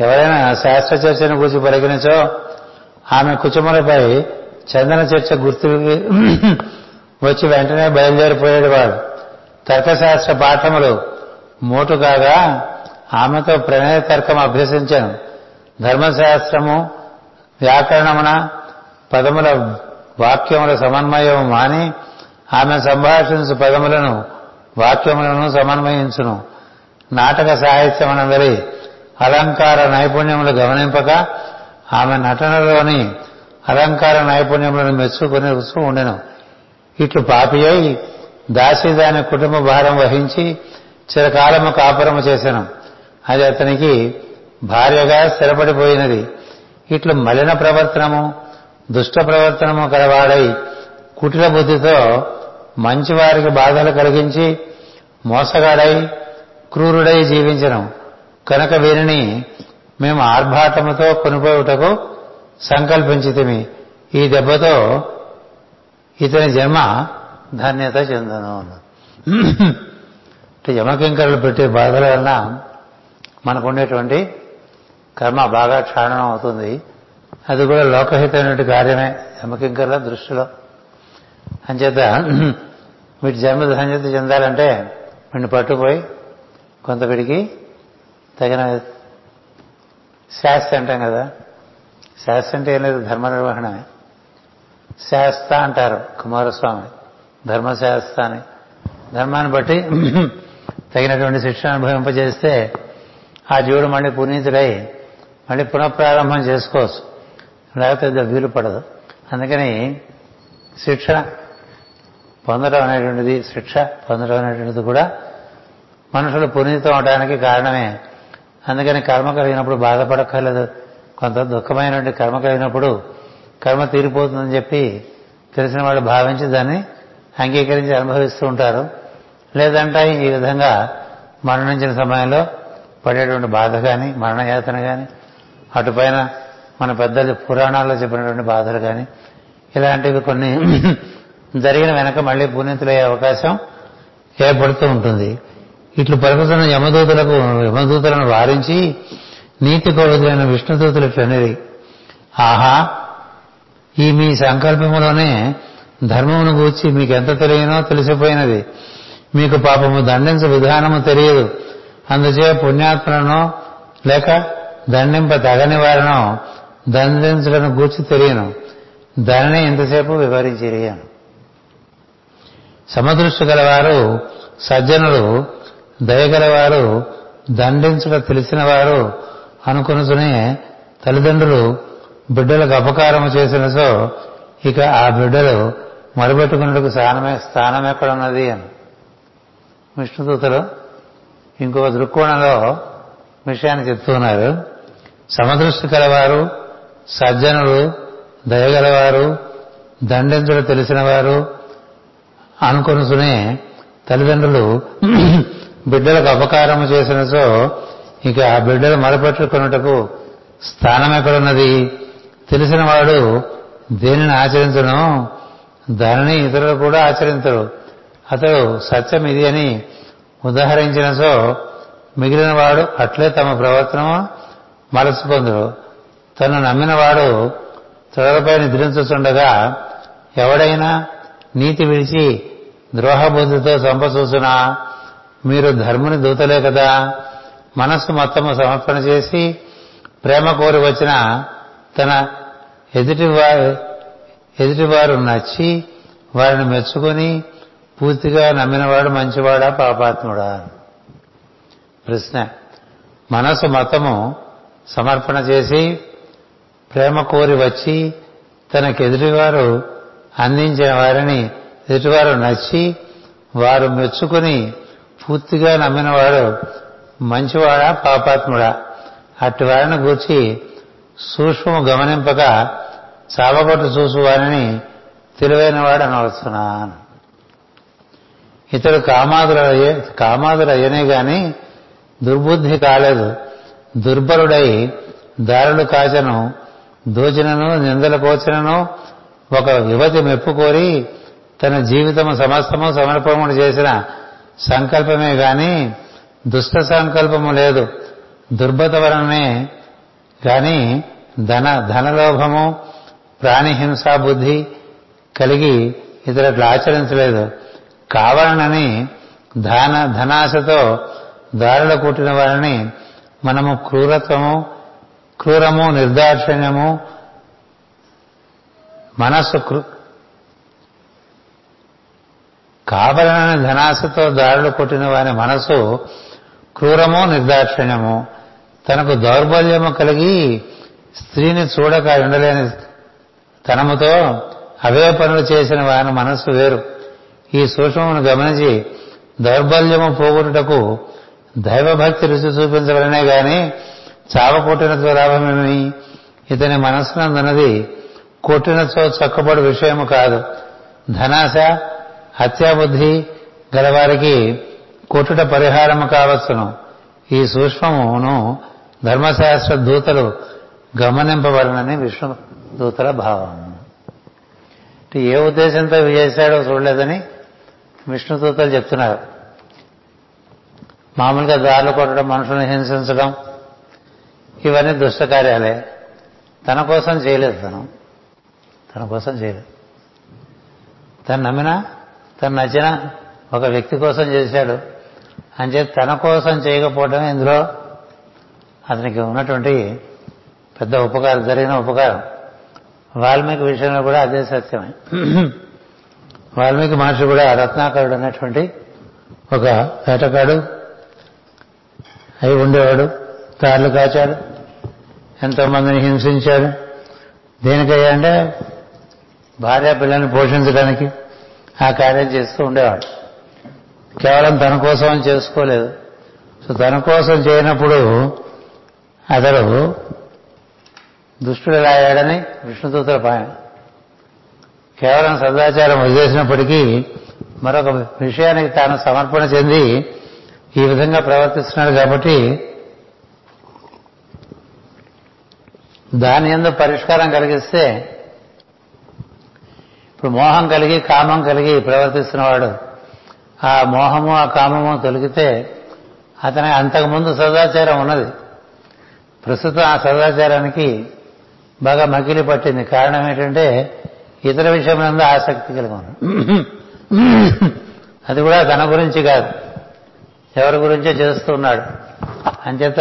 ఎవరైనా శాస్త్ర చర్చను గురించి పరిగణించో ఆమె కుచుమలపై చందన చర్చ గుర్తు వచ్చి వెంటనే బయలుదేరిపోయేవాడు తర్కశాస్త్ర పాఠములు మోటు కాగా ఆమెతో ప్రణయ తర్కం అభ్యసించాను. ధర్మశాస్త్రము వ్యాకరణమున పదముల వాక్యముల సమన్వయము మాని ఆమె సంభాషించు పదములను వాక్యములను సమన్వయించును. నాటక సాహిత్యమనందరి అలంకార నైపుణ్యములు గమనింపక ఆమె నటనలోని అలంకార నైపుణ్యములను మెచ్చుకుని ఉండెను. ఇట్లు పాపి అయి దాసి దాని కుటుంబ భారం వహించి చిరకాలము కాపురము చేశాను అది అతనికి భార్యగా స్థిరపడిపోయినది. ఇట్లు మలిన ప్రవర్తనము దుష్ట ప్రవర్తనము కలవాడై కుటిల బుద్ధితో మంచివారికి బాధలు కలిగించి మోసగాడై క్రూరుడై జీవించను కనుక వీరిని మేము ఆర్భాటముతో కొనిపోవుటకు సంకల్పించితిమి. ఈ దెబ్బతో ఇతని జన్మ ధన్యత చెందను అంటే యమకింకరులు పెట్టే బాధల వలన మనకుండేటువంటి కర్మ బాగా క్షాళనం అవుతుంది. అది కూడా లోకహితమైనటువంటి కార్యమే యమకింకరుల దృష్టిలో. అంచేత వీటి జన్మ ధన్యత చెందాలంటే వీడిని పట్టుపోయి కొంత వీడికి తగిన శాస్త్ర అంటాం కదా. శాస్త్ర అంటే ఏం లేదు ధర్మ నిర్వహణమే శాస్త్ర అంటారు కుమారస్వామి. ధర్మశాస్త్ర అని. ధర్మాన్ని బట్టి తగినటువంటి శిక్షణ అనుభవింపజేస్తే ఆ జీవుడు మళ్ళీ పునీతుడై మళ్ళీ పునఃప్రారంభం చేసుకోవచ్చు. లేకపోతే వీలు పడదు. అందుకని శిక్షణ పొందడం అనేటువంటిది శిక్ష పొందడం అనేటువంటిది కూడా మనుషులు పునీతం అవడానికి కారణమే. అందుకని కర్మ కలిగినప్పుడు బాధపడక్కర్లేదు. కొంత దుఃఖమైనటువంటి కర్మ కలిగినప్పుడు కర్మ తీరిపోతుందని చెప్పి తెలిసిన వాళ్ళు భావించి దాన్ని అంగీకరించి అనుభవిస్తూ ఉంటారు. లేదంటే ఈ విధంగా మరణించిన సమయంలో పడేటువంటి బాధ కానీ మరణయాతన కానీ అటుపైన మన పెద్దలు పురాణాల్లో చెప్పినటువంటి బాధలు కానీ ఇలాంటివి కొన్ని జరిగిన వెనక మళ్ళీ పునీతులయ్యే అవకాశం ఏర్పడుతూ ఉంటుంది. ఇట్లు పలుకుతున్న యమదూతులకు యమదూతులను వారించి నీతి కోవిదులైన విష్ణుదూతులు ఇట్లనేది ఆహా! ఈ మీ సంకల్పములోనే ధర్మమును గూర్చి మీకెంత తెలియనో తెలిసిపోయినది. మీకు పాపము దండించ విధానము తెలియదు. అందుచే పుణ్యాత్మలను లేక దండింప తగని వారినో దండించడం గూర్చి తెలియను. దానినే ఇంతసేపు వివరించిరియాను సమదృష్టి గలవారు సజ్జనులు దయగలవారు దండించుట తెలిసిన వారు తల్లిదండ్రులు బిడ్డలకు అపకారము చేసిన సో ఇక ఆ బిడ్డలు మొరబెట్టుకున్నట్టుకు స్థానమే స్థానం ఎక్కడున్నది అని. విష్ణుదూతలు ఇంకొక దృక్కోణంలో విషయాన్ని చెప్తున్నారు. సమదృష్టి కలవారు సజ్జనులు దయగలవారు దండించడం తెలిసిన వారు అనుకొనుసునే తల్లిదండ్రులు బిడ్డలకు అపకారము చేసినచో ఇక ఆ బిడ్డలు మరపెట్టుకున్నటకు స్థానం ఎక్కడున్నది? తెలిసిన వాడు దేనిని ఆచరించను? దానిని ఇతరులు కూడా ఆచరించరు. అతడు సత్యం ఇది అని ఉదాహరించిన సో మిగిలిన వాడు అట్లే తమ ప్రవర్తన మరచిపోందురు. తను నమ్మిన వాడు త్వరపై నిద్రించుతుండగా ఎవడైనా నీతి విడిచి ద్రోహబుద్ధితో చంపచూసునా మీరు ధర్ముని దూతలే కదా. మనస్సు మొత్తము సమర్పణ చేసి ప్రేమ కోరి వచ్చిన తన ఎదుటివారు ఎదుటివారు నచ్చి వారిని మెచ్చుకొని పూర్తిగా నమ్మినవాడు మంచివాడా పాపాత్ముడా? ప్రశ్న. మనసు మతము సమర్పణ చేసి ప్రేమ కోరి వచ్చి తనకెదుటివారు అందించిన వారిని ఎదుటివారు నచ్చి వారు మెచ్చుకుని పూర్తిగా నమ్మినవాడు మంచివాడా పాపాత్ముడా? అట్టి వారిని గూర్చి సూక్ష్మము గమనింపక చావగొట్టు చూసు వారిని తెలివైనవాడు అనవచ్చున్నాను ఇతడు కామాదులయ్యే కామాదులయ్యనే గాని దుర్బుద్ధి కాలేదు. దుర్బలుడై దారులు కాచను దోచినను నిందల పోచనను ఒక యువతి మెప్పుకోరి తన జీవితము సమస్తము సమర్పణముడు చేసిన సంకల్పమే గాని దుష్ట సంకల్పము లేదు. దుర్బత వలనే కానీ ధన ధనలోభము ప్రాణిహింసా బుద్ధి కలిగి ఇతరులు ఆచరించలేదు. కావాలనని ధన ధనాశతో దారులు కుట్టిన వారిని మనము క్రూరత్వము క్రూరము నిర్దాక్షిణ్యము మనస్సు క్రూ కావలనని ధనాశతో దారులు కొట్టిన వారి మనసు క్రూరము నిర్దాక్షిణ్యము తనకు దౌర్బల్యము కలిగి స్త్రీని చూడక ఉండలేని తనముతో అవే పనులు చేసిన వారి మనస్సు వేరు. ఈ సూక్ష్మమును గమనించి దౌర్బల్యము పోగొట్టుటకు దైవభక్తి రుచి చూపించవలనే గాని చావ కొట్టినతో లాభమేమి? ఇతని మనస్సునందున్నది కొట్టినతో చక్కబడు విషయము కాదు. ధనాశ హత్యాబుద్ధి గలవారికి కొట్టుట పరిహారము కావచ్చును. ఈ సూక్ష్మమును ధర్మశాస్త్ర దూతలు గమనింపవలనని విష్ణు దూతల భావం. ఏ ఉద్దేశంతో ఇవి చేశాడో చూడలేదని విష్ణు దూతలు చెప్తున్నారు. మామూలుగా దారులు కొట్టడం మనుషులను హింసించడం ఇవన్నీ దుష్ట కార్యాలే తన కోసం చేయలేదు తను. తన కోసం చేయలేదు. తను నమ్మినా తను నచ్చిన ఒక వ్యక్తి కోసం చేశాడు. అంచే తన కోసం చేయకపోవడం ఇందులో అతనికి ఉన్నటువంటి పెద్ద ఉపకారం జరిగిన ఉపకారం. వాల్మీకి విషయంలో కూడా అదే సత్యమే. వాల్మీకి మహర్షి కూడా రత్నాకరుడు అనేటువంటి ఒక వేటగాడు అయి ఉండేవాడు. తార్లు కాచాడు. ఎంతోమందిని హింసించాడు. దేనికయ్యా అంటే భార్య పిల్లల్ని పోషించడానికి ఆ కార్యం చేస్తూ ఉండేవాడు. కేవలం తన కోసం చేసుకోలేదు. సో తన కోసం చేయనప్పుడు అతడు దుష్టుడు ఎలా అయ్యాడని విష్ణుదూతల పాయన కేవలం సదాచారం వదిలేసినప్పటికీ మరొక విషయానికి తాను సమర్పణ చెంది ఈ విధంగా ప్రవర్తిస్తున్నాడు కాబట్టి దాని ఎందు పరిష్కారం కలిగిస్తే ఇప్పుడు మోహం కలిగి కామం కలిగి ప్రవర్తిస్తున్నవాడు ఆ మోహము ఆ కామము తొలగితే అతని అంతకుముందు సదాచారం ఉన్నది. ప్రస్తుతం ఆ సదాచారానికి బాగా మకిలి పట్టింది. కారణం ఏంటంటే ఇతర విషయం ఆసక్తి కలిగి ఉన్నాడు అది కూడా తన గురించి కాదు. ఎవరి గురించో చేస్తున్నాడు. అంచేత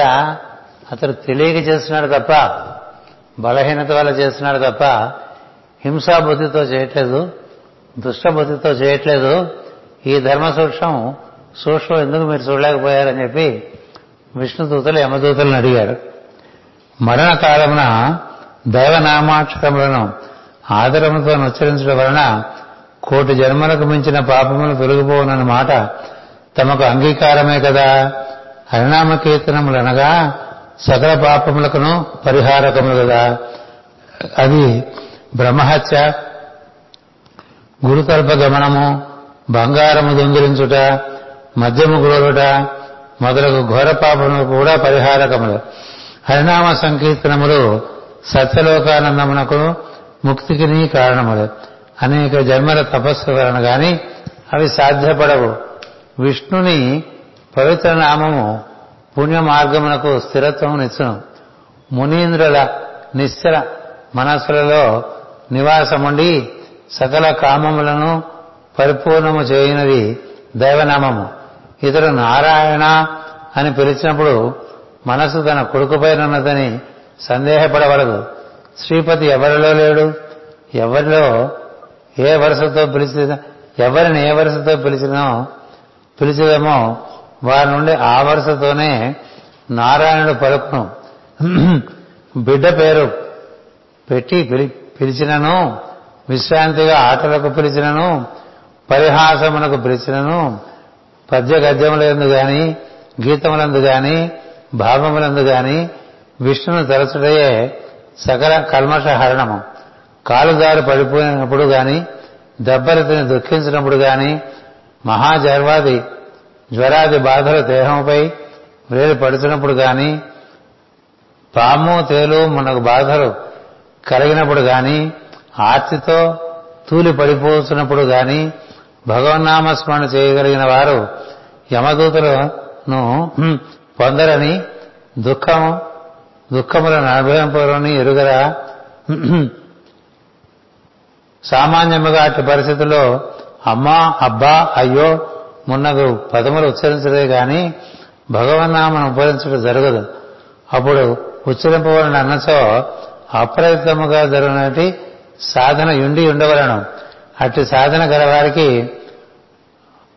అతడు తెలియక చేస్తున్నాడు తప్ప బలహీనత వల్ల చేస్తున్నాడు తప్ప హింసాబుద్ధితో చేయట్లేదు దుష్టబుద్ధితో చేయట్లేదు. ఈ ధర్మ సూక్ష్మం సూక్ష్మం ఎందుకు మీరు చూడలేకపోయారని చెప్పి విష్ణుదూతలు యమదూతలను అడిగారు. మరణకాలమున దైవనామాక్షరములను ఆదరముతో ఉచ్చరించడం వలన కోటి జన్మలకు మించిన పాపములు తొలగిపోవునన్న మాట తమకు అంగీకారమే కదా? హరినామకీర్తనములనగా సకల పాపములకును పరిహారకములు కదా? అది బ్రహ్మహత్య గురుతల్ప గమనము బంగారము దొంగిలించుట మద్యము గురుట మొదలగు ఘోర పాపములు కూడా పరిహారకములు. హరినామ సంకీర్తనములు సత్యలోకానందమునకు ముక్తికిని కారణములు. అనేక జన్మల తపస్సు వలన గాని అవి సాధ్యపడవు. విష్ణుని పవిత్ర నామము పుణ్య మార్గమునకు స్థిరత్వం నిచ్చును మునీంద్రుల నిశ్చల మనస్సులలో నివాసముండి సకల కామములను పరిపూర్ణము చేయనది దైవనామము. ఇతడు నారాయణ అని పిలిచినప్పుడు మనసు తన కొడుకుపైనన్నదని సందేహపడవలదు. శ్రీపతి ఎవరిలో లేడు? ఎవరిలో ఏ వరుసతో పిలిచి ఎవరిని ఏ వరుసతో పిలిచినో పిలిచిదేమో వారి నుండి ఆ వరుసతోనే నారాయణుడు పలుకును. బిడ్డ పేరు పెట్టి పిలి పిలిచినను విశ్రాంతిగా ఆటలకు పిలిచినను పరిహాసమునకు పిలిచినను పద్య గద్యములందు గాని గీతములందు గాని భావములందు గాని విష్ణును తరచుడయే సకల కల్మష హరణము కాలుదారు పడిపోయినప్పుడు గాని దెబ్బలతిని దుఃఖించినప్పుడు గాని మహాజర్వాది జ్వరాది బాధలు దేహంపై వేలు పడుతున్నప్పుడు గాని పాము తేలు మనకు బాధలు కలిగినప్పుడు గాని ఆర్తితో తూలి పడిపోతున్నప్పుడు గాని భగవన్నామస్మరణ చేయగలిగిన వారు యమదూతలను పొందరని దుఃఖము దుఃఖములను అనుభవింపరని ఎరుగరా సామాన్యముగా అట్టి పరిస్థితుల్లో అమ్మా అబ్బా అయ్యో మున్నగు పదములు ఉచ్చరించదే గాని భగవన్నామను ఉపరించడం జరగదు. అప్పుడు ఉచ్చరింపవలన అన్నచో అప్రయత్నముగా జరుగునటి సాధన ఉండి ఉండవలను. అట్టి సాధన గలవారికి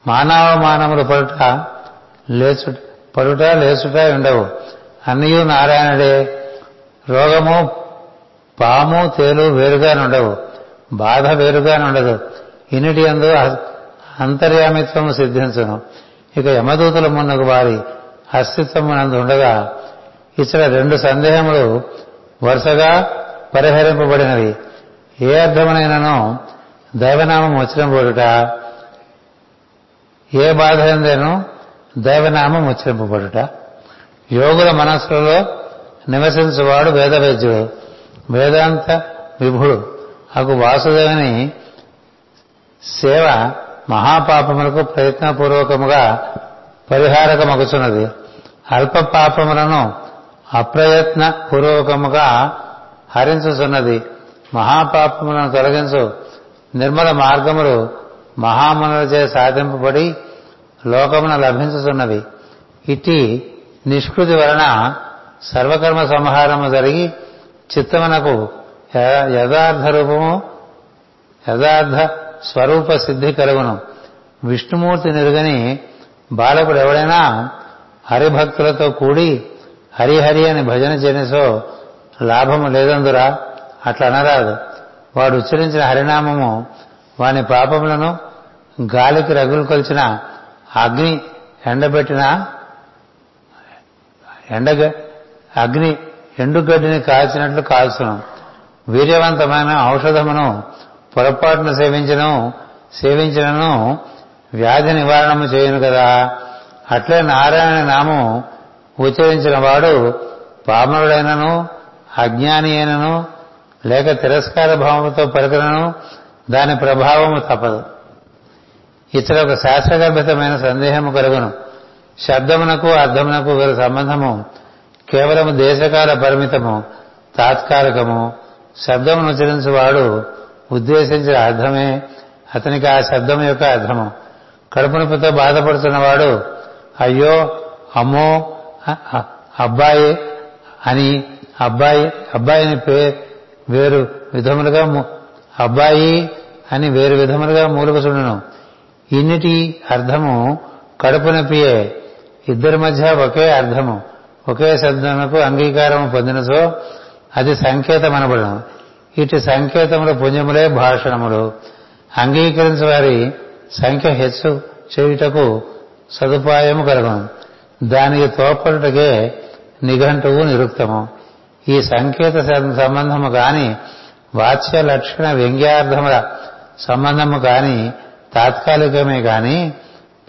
మానవమానములు పడుట లేచు పడుట లేచుట ఉండవు. అన్నయు నారాయణుడే రోగము పాము తేలు వేరుగా ఉండవు బాధ వేరుగా ఉండదు ఇన్నిటి అందు అంతర్యామిత్వము సిద్ధించను. ఇక యమదూతల మున్నకు వారి అస్తిత్వమునందు ఉండగా ఇచ్చట రెండు సందేహములు వరుసగా పరిహరింపబడినవి ఏ అర్థమునైనను దైవనామం ఉచ్చరింపబడుట ఏ బాధ ఎందేను దైవనామం ఉచ్చరింపబడుట. యోగుల మనస్సులలో నివసించువాడు వేద వైద్యుడు వేదాంత విభుడు. అకు వాసుదేవుని సేవ మహాపాపములకు ప్రయత్నపూర్వకముగా పరిహారకమగుచున్నది. అల్ప పాపములను అప్రయత్న పూర్వకముగా హరించుచున్నది. మహాపాపములను తొలగించు నిర్మల మార్గములు మహామునులచే సాధింపబడి లోకమున లభించుచున్నవి. ఇట్టి నిష్కృతి వలన సర్వకర్మ సంహారము జరిగి చిత్తమునకు యథార్థ రూపము యథార్థ స్వరూప సిద్ధి కలుగును. విష్ణుమూర్తి నిరుగని బాలకుడు ఎవడైనా హరిభక్తులతో కూడి హరిహరి అని భజన చేసో లాభము లేదందురా. అట్లా అనరాదు. వాడు ఉచ్చరించిన హరినామము వాని పాపములను గాలికి రగులు కొలిచిన అగ్ని ఎండబెట్టిన ఎండ అగ్ని ఎండుగడ్డిని కాల్చినట్లు కాల్చును. వీర్యవంతమైన ఔషధమును పొరపాటును సేవించను సేవించినను వ్యాధి నివారణము చేయను కదా. అట్లే నారాయణ నామం ఉచ్చరించిన వాడు పామరుడైనను అజ్ఞాని అయినను లేక తిరస్కార భావంతో పలికనను దాని ప్రభావము తప్పదు. ఇతర ఒక శాస్త్రగర్భితమైన సందేహము కలుగును. శబ్దమునకు అర్థమునకు గల సంబంధము కేవలము దేశకాల పరిమితము తాత్కాలికము. శబ్దమును ఉచ్చరించేవాడు ఉద్దేశించిన అర్థమే అతనికి ఆ శబ్దం యొక్క అర్థము. కడుపునొప్పితో బాధపడుతున్నవాడు అయ్యో అమ్మో అబ్బాయి అని అబ్బాయి అబ్బాయిని పే వేరు విధములుగా ము- అబ్బాయి అని వేరు విధములుగా మూలుగుచుండును. ఇన్నిటి అర్థము కడుపు నొప్పియే. ఇద్దరి మధ్య ఒకే అర్థము. ఒకే శబ్దమునకు అంగీకారము పొందినచో అది సంకేతమనబడను. ఇటు సంకేతముల పుణ్యములే భాషణములు. అంగీకరించే వారి సంఖ్య హెచ్చు చేయుటకు సదుపాయము కలగను. దానికి తోడ్పడుటకే నిఘంటువు నిరుక్తము. ఈ సంకేత సంబంధము కాని వాచ్య లక్షణ వ్యంగ్యార్థముల సంబంధము కాని తాత్కాలికమే కాని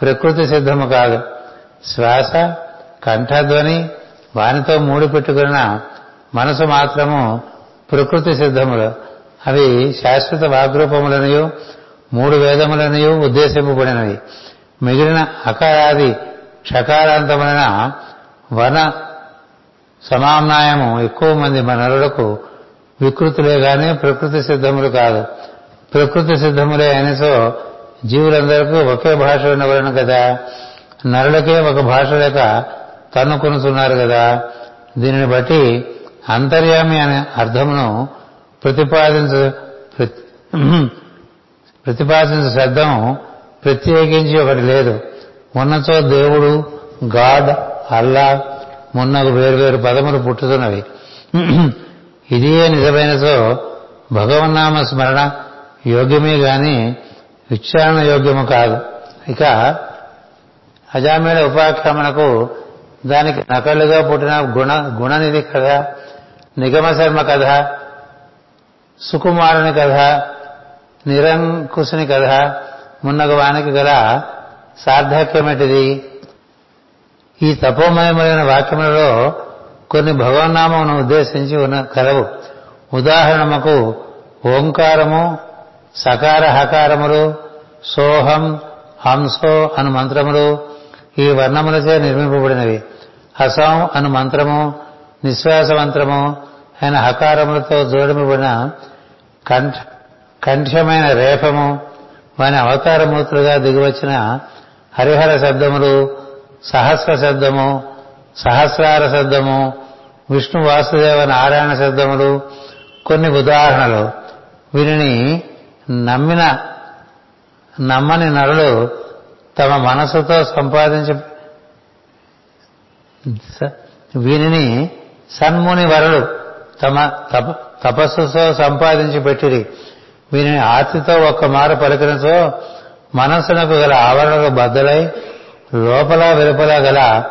ప్రకృతి సిద్ధము కాదు. శ్వాస కంఠధ్వని వానితో మూడి పెట్టుకున్న మనసు మాత్రము ప్రకృతి సిద్ధములు. అవి శాశ్వత వాగ్రూపములనియు మూడు వేదములనియు ఉద్దేశింపబడినవి. మిగిలిన అకారాది క్షకారాంతములైన వన సమామ్నాయము ఎక్కువ మంది మనరులకు వికృతులే గాని ప్రకృతి సిద్ధములు కాదు. ప్రకృతి సిద్ధములే అయినసో జీవులందరికీ ఒకే భాష ఉండవలను కదా. నరులకే ఒక భాష లేక తన్నుకొనుతున్నారు కదా. దీనిని బట్టి అంతర్యామి అనే అర్థమును ప్రతిపాదించ ప్రతి- ప్రతిపాదించే శబ్దము ప్రత్యేకించి ఒకటి లేదు. ఉన్నచో దేవుడు గాడ్ అల్లా మున్నగు వేరువేరు పదములు పుట్టుతున్నవి. ఇదియే నిజమైనచో భగవన్నామ స్మరణ యోగ్యమే గాని ఉచ్చారణ యోగ్యము కాదు. ఇక అజామేళ ఉపాక్రమణకు దానికి నకలుగా పుట్టిన గుణ గుణనిధి కథ నిగమ శర్మ కథ సుకుమారుని కథ నిరంకుశుని కథ మున్నగవానికి గల సార్థక్యమేటిది? ఈ తపోమయమైన వాక్యములలో కొన్ని భగవన్నామమును ఉద్దేశించి ఉన్న కలవు. ఉదాహరణకు ఓంకారము సకార హకారములు సోహం హంసో అను మంత్రములు ఈ వర్ణములచే నిర్మింపబడినవి. హసం అను మంత్రము నిశ్వాస మంత్రము అయిన హకారములతో జోడింపబడిన కంఠ కంఠ్యమైన రేపము వాని అవతారమూర్తులుగా దిగివచ్చిన హరిహర శబ్దములు సహస్ర శబ్దము సహస్రార శబ్దము విష్ణు వాసుదేవ నారాయణ శబ్దములు కొన్ని ఉదాహరణలు. వీరిని నమ్మిన నమ్మని నరులు తమ మనసుతో సంపాదించి వీరిని సన్ముని వరలు తమ తప తపస్సుతో సంపాదించి పెట్టిరి. వీరిని ఆర్తితో ఒక్క మార పలికినచో మనస్సునకు గల ఆవరణకు బద్దలై లోపల వెలుపల గల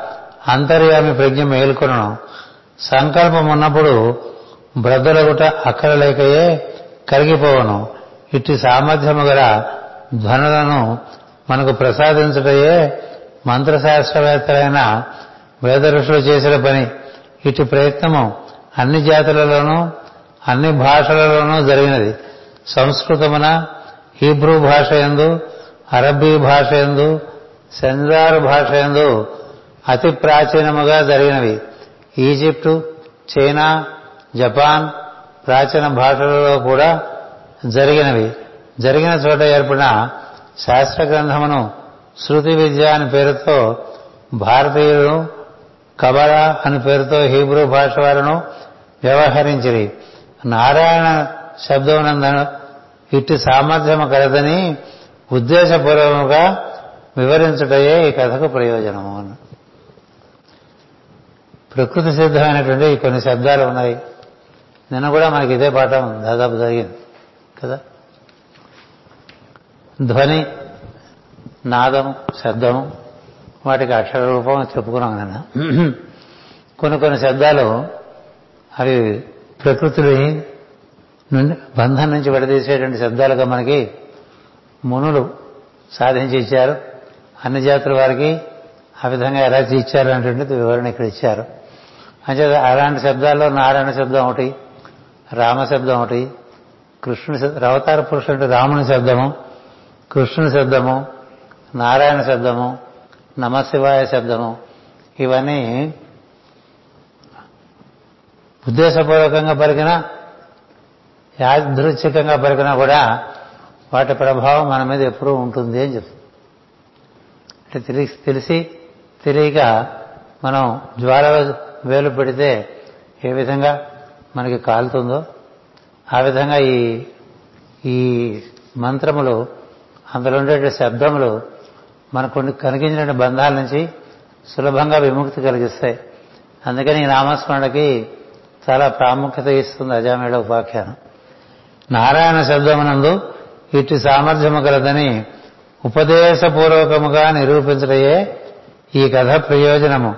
అంతర్యామి ప్రజ్ఞ మేల్కొనను. సంకల్పం ఉన్నప్పుడు బ్రద్దలగుట అక్కరలేకయే కరిగిపోవను. ఇట్టి సామర్థ్యము గల ధ్వనులను మనకు ప్రసాదించుటయే మంత్రశాస్త్రవేత్తలైన వేద ఋషులు చేసిన పని. ఇటు ప్రయత్నము అన్ని జాతులలోనూ అన్ని భాషలలోనూ జరిగినది. సంస్కృతమున హీబ్రూ భాష ఎందు అరబ్బీ భాష ఎందు సెంజారు భాష ఎందు అతి ప్రాచీనముగా జరిగినవి. ఈజిప్టు చైనా జపాన్ ప్రాచీన భాషలలో కూడా జరిగినవి. జరిగిన చోట ఏర్పడిన శాస్త్ర గ్రంథమును శృతి విద్య అని పేరుతో భారతీయులు కబరా అని పేరుతో హీబ్రూ భాష వారును వ్యవహరించిరి. నారాయణ శబ్దమునందు ఇట్టి సామర్థ్యము కలదని ఉద్దేశపూర్వముగా వివరించటయే ఈ కథకు ప్రయోజనము ప్రకృతి సిద్ధమైనటువంటి కొన్ని శబ్దాలు ఉన్నాయి. నిన్న కూడా మనకి ఇదే పాఠం దాదాపు జరిగింది కదా? ధ్వని నాదం శబ్దము వాటికి అక్షర రూపం చెప్పుకున్నాం నిన్న కొన్ని కొన్ని శబ్దాలు అవి ప్రకృతిని నుండి బంధం నుంచి విడదీసేటువంటి శబ్దాలుగా మనకి మునులు సాధించి ఇచ్చారు అన్ని జాతుల వారికి ఆ విధంగా ఎలా ఇచ్చారు అనేటువంటిది వివరణ ఇక్కడ ఇచ్చారు. అంటే అలాంటి శబ్దాల్లో నారాయణ శబ్దం ఒకటి రామ శబ్దం ఒకటి కృష్ణుని అవతార పురుషుడు రాముని శబ్దము కృష్ణుని శబ్దము నారాయణ శబ్దము నమశివాయ శబ్దము. ఇవన్నీ ఉద్దేశపూర్వకంగా పలికినా యాదృచ్ఛికంగా పలికినా కూడా వాటి ప్రభావం మన మీద ఎప్పుడూ ఉంటుంది అని చెప్తుంది. అంటే తెలిసి తెలిసి తెలియక మనం జ్వాల వేలు పెడితే ఏ విధంగా మనకి కాలుతుందో ఆ విధంగా ఈ ఈ మంత్రములు అందులో ఉండే శబ్దములు మనకు కనిగించిన బంధాల నుంచి సులభంగా విముక్తి కలిగిస్తాయి. అందుకని ఈ నామస్మరణకి చాలా ప్రాముఖ్యత ఇస్తుంది అజామేళ ఉపాఖ్యానం. నారాయణ శబ్దమునందు ఇటు సామర్థ్యము కలదని ఉపదేశపూర్వకముగా నిరూపించడయే ఈ కథ ప్రయోజనము.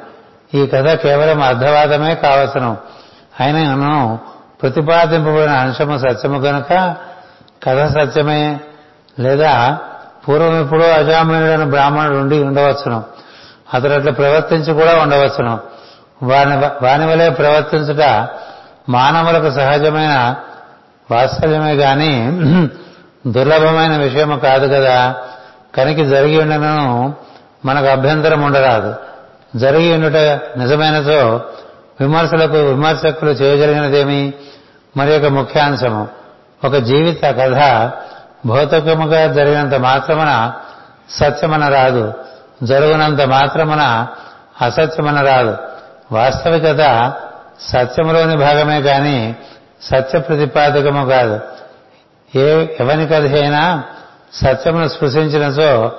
ఈ కథ కేవలం అర్థవాదమే కావచ్చును. అయినను ప్రతిపాదింపబడిన అంశము సత్యము కనుక కథ సత్యమే లేదా పూర్వం ఎప్పుడో అజామీనుడైన బ్రాహ్మణుడు ఉండి ఉండవచ్చును. అతడు అట్లా ప్రవర్తించి కూడా ఉండవచ్చును. వాని వాని వలె ప్రవర్తించుట మానవులకు సహజమైన వాత్సల్యమే గాని దుర్లభమైన విషయము కాదు కదా. కనికి జరిగి ఉండను మనకు అభ్యంతరం ఉండరాదు. జరిగి ఉండుట నిజమైనతో విమర్శలకు విమర్శకులు చేయగలిగినదేమి? మరి ఒక ముఖ్యాంశము. ఒక జీవిత కథ భౌతికముగా జరిగినంత మాత్రమున సత్యమన రాదు. జరుగునంత మాత్రమున అసత్యమన రాదు. వాస్తవికత సత్యములోని భాగమే కాని సత్య ప్రతిపాదకము కాదు. ఎవని కథ అయినా సత్యమును స్పృశించినచో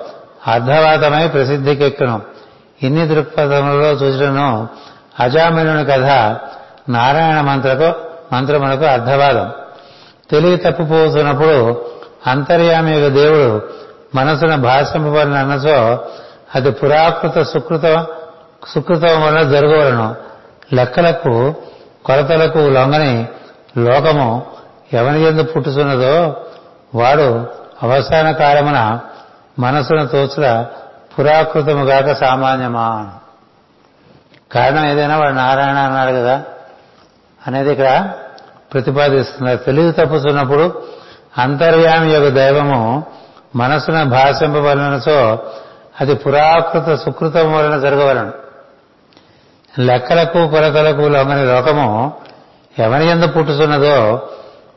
అర్ధవాతమై ప్రసిద్ధికెక్కును. ఇన్ని దృక్పథములలో చూచడను అజామినుని కథ నారాయణ మంత్రకు మంత్రమునకు అర్ధవాదం. తెలివి తప్పిపోతున్నప్పుడు అంతర్యామి యొక్క దేవుడు మనసును భాషింపబడిన అన్నచో అది పురాకృత సుకృత సుకృతం వల్ల జరగవలను. లెక్కలకు కొలతలకు లొంగని లోకము ఎవని ఎందు పుట్టుతున్నదో వాడు అవసాన కాలమున మనసును తోచుల పురాకృతము గాక సామాన్యమా. కారణం ఏదైనా వాడు నారాయణ అన్నాడు కదా అనేది ఇక్కడ ప్రతిపాదిస్తున్నారు. తెలివి తప్పుతున్నప్పుడు అంతర్యామి యొక్క దైవము మనసున భాషింపవలనసో అది పురాకృత సుకృతం వలన జరగవలను. లెక్కలకు కొలకలకు లొంగని లోకము ఎవరి ఎందు పుట్టుతున్నదో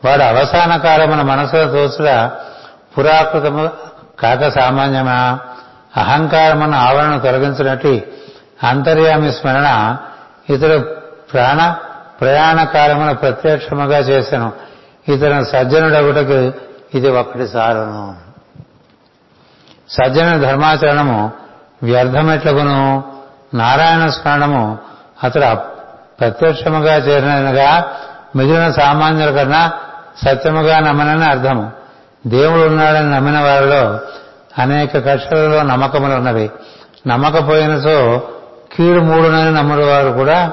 వాడు అవసాన కాలమున మనసులో తోచుడ పురాకృతము కాక సామాన్యమా? అహంకారమున ఆవరణ తొలగించినట్టు అంతర్యామి స్మరణ ఇతడు ప్రాణ ప్రయాణ కాలమున ప్రత్యక్షముగా చేశాను ఇతను సజ్జనుడగుటకు ఇది ఒక్కటి సారును సజ్జన ధర్మాచరణము వ్యర్థమెట్లకును నారాయణ స్మరణము అతడు ప్రత్యక్షముగా చేరినగా మిగిలిన సామాన్యుల కన్నా సత్యముగా నమ్మనని అర్థము. దేవుడు ఉన్నాడని నమ్మిన వారిలో అనేక కక్షలలో నమ్మకములు ఉన్నవి. నమ్మకపోయినచో కీడు మూడునని నమ్ముడు వారు కూడా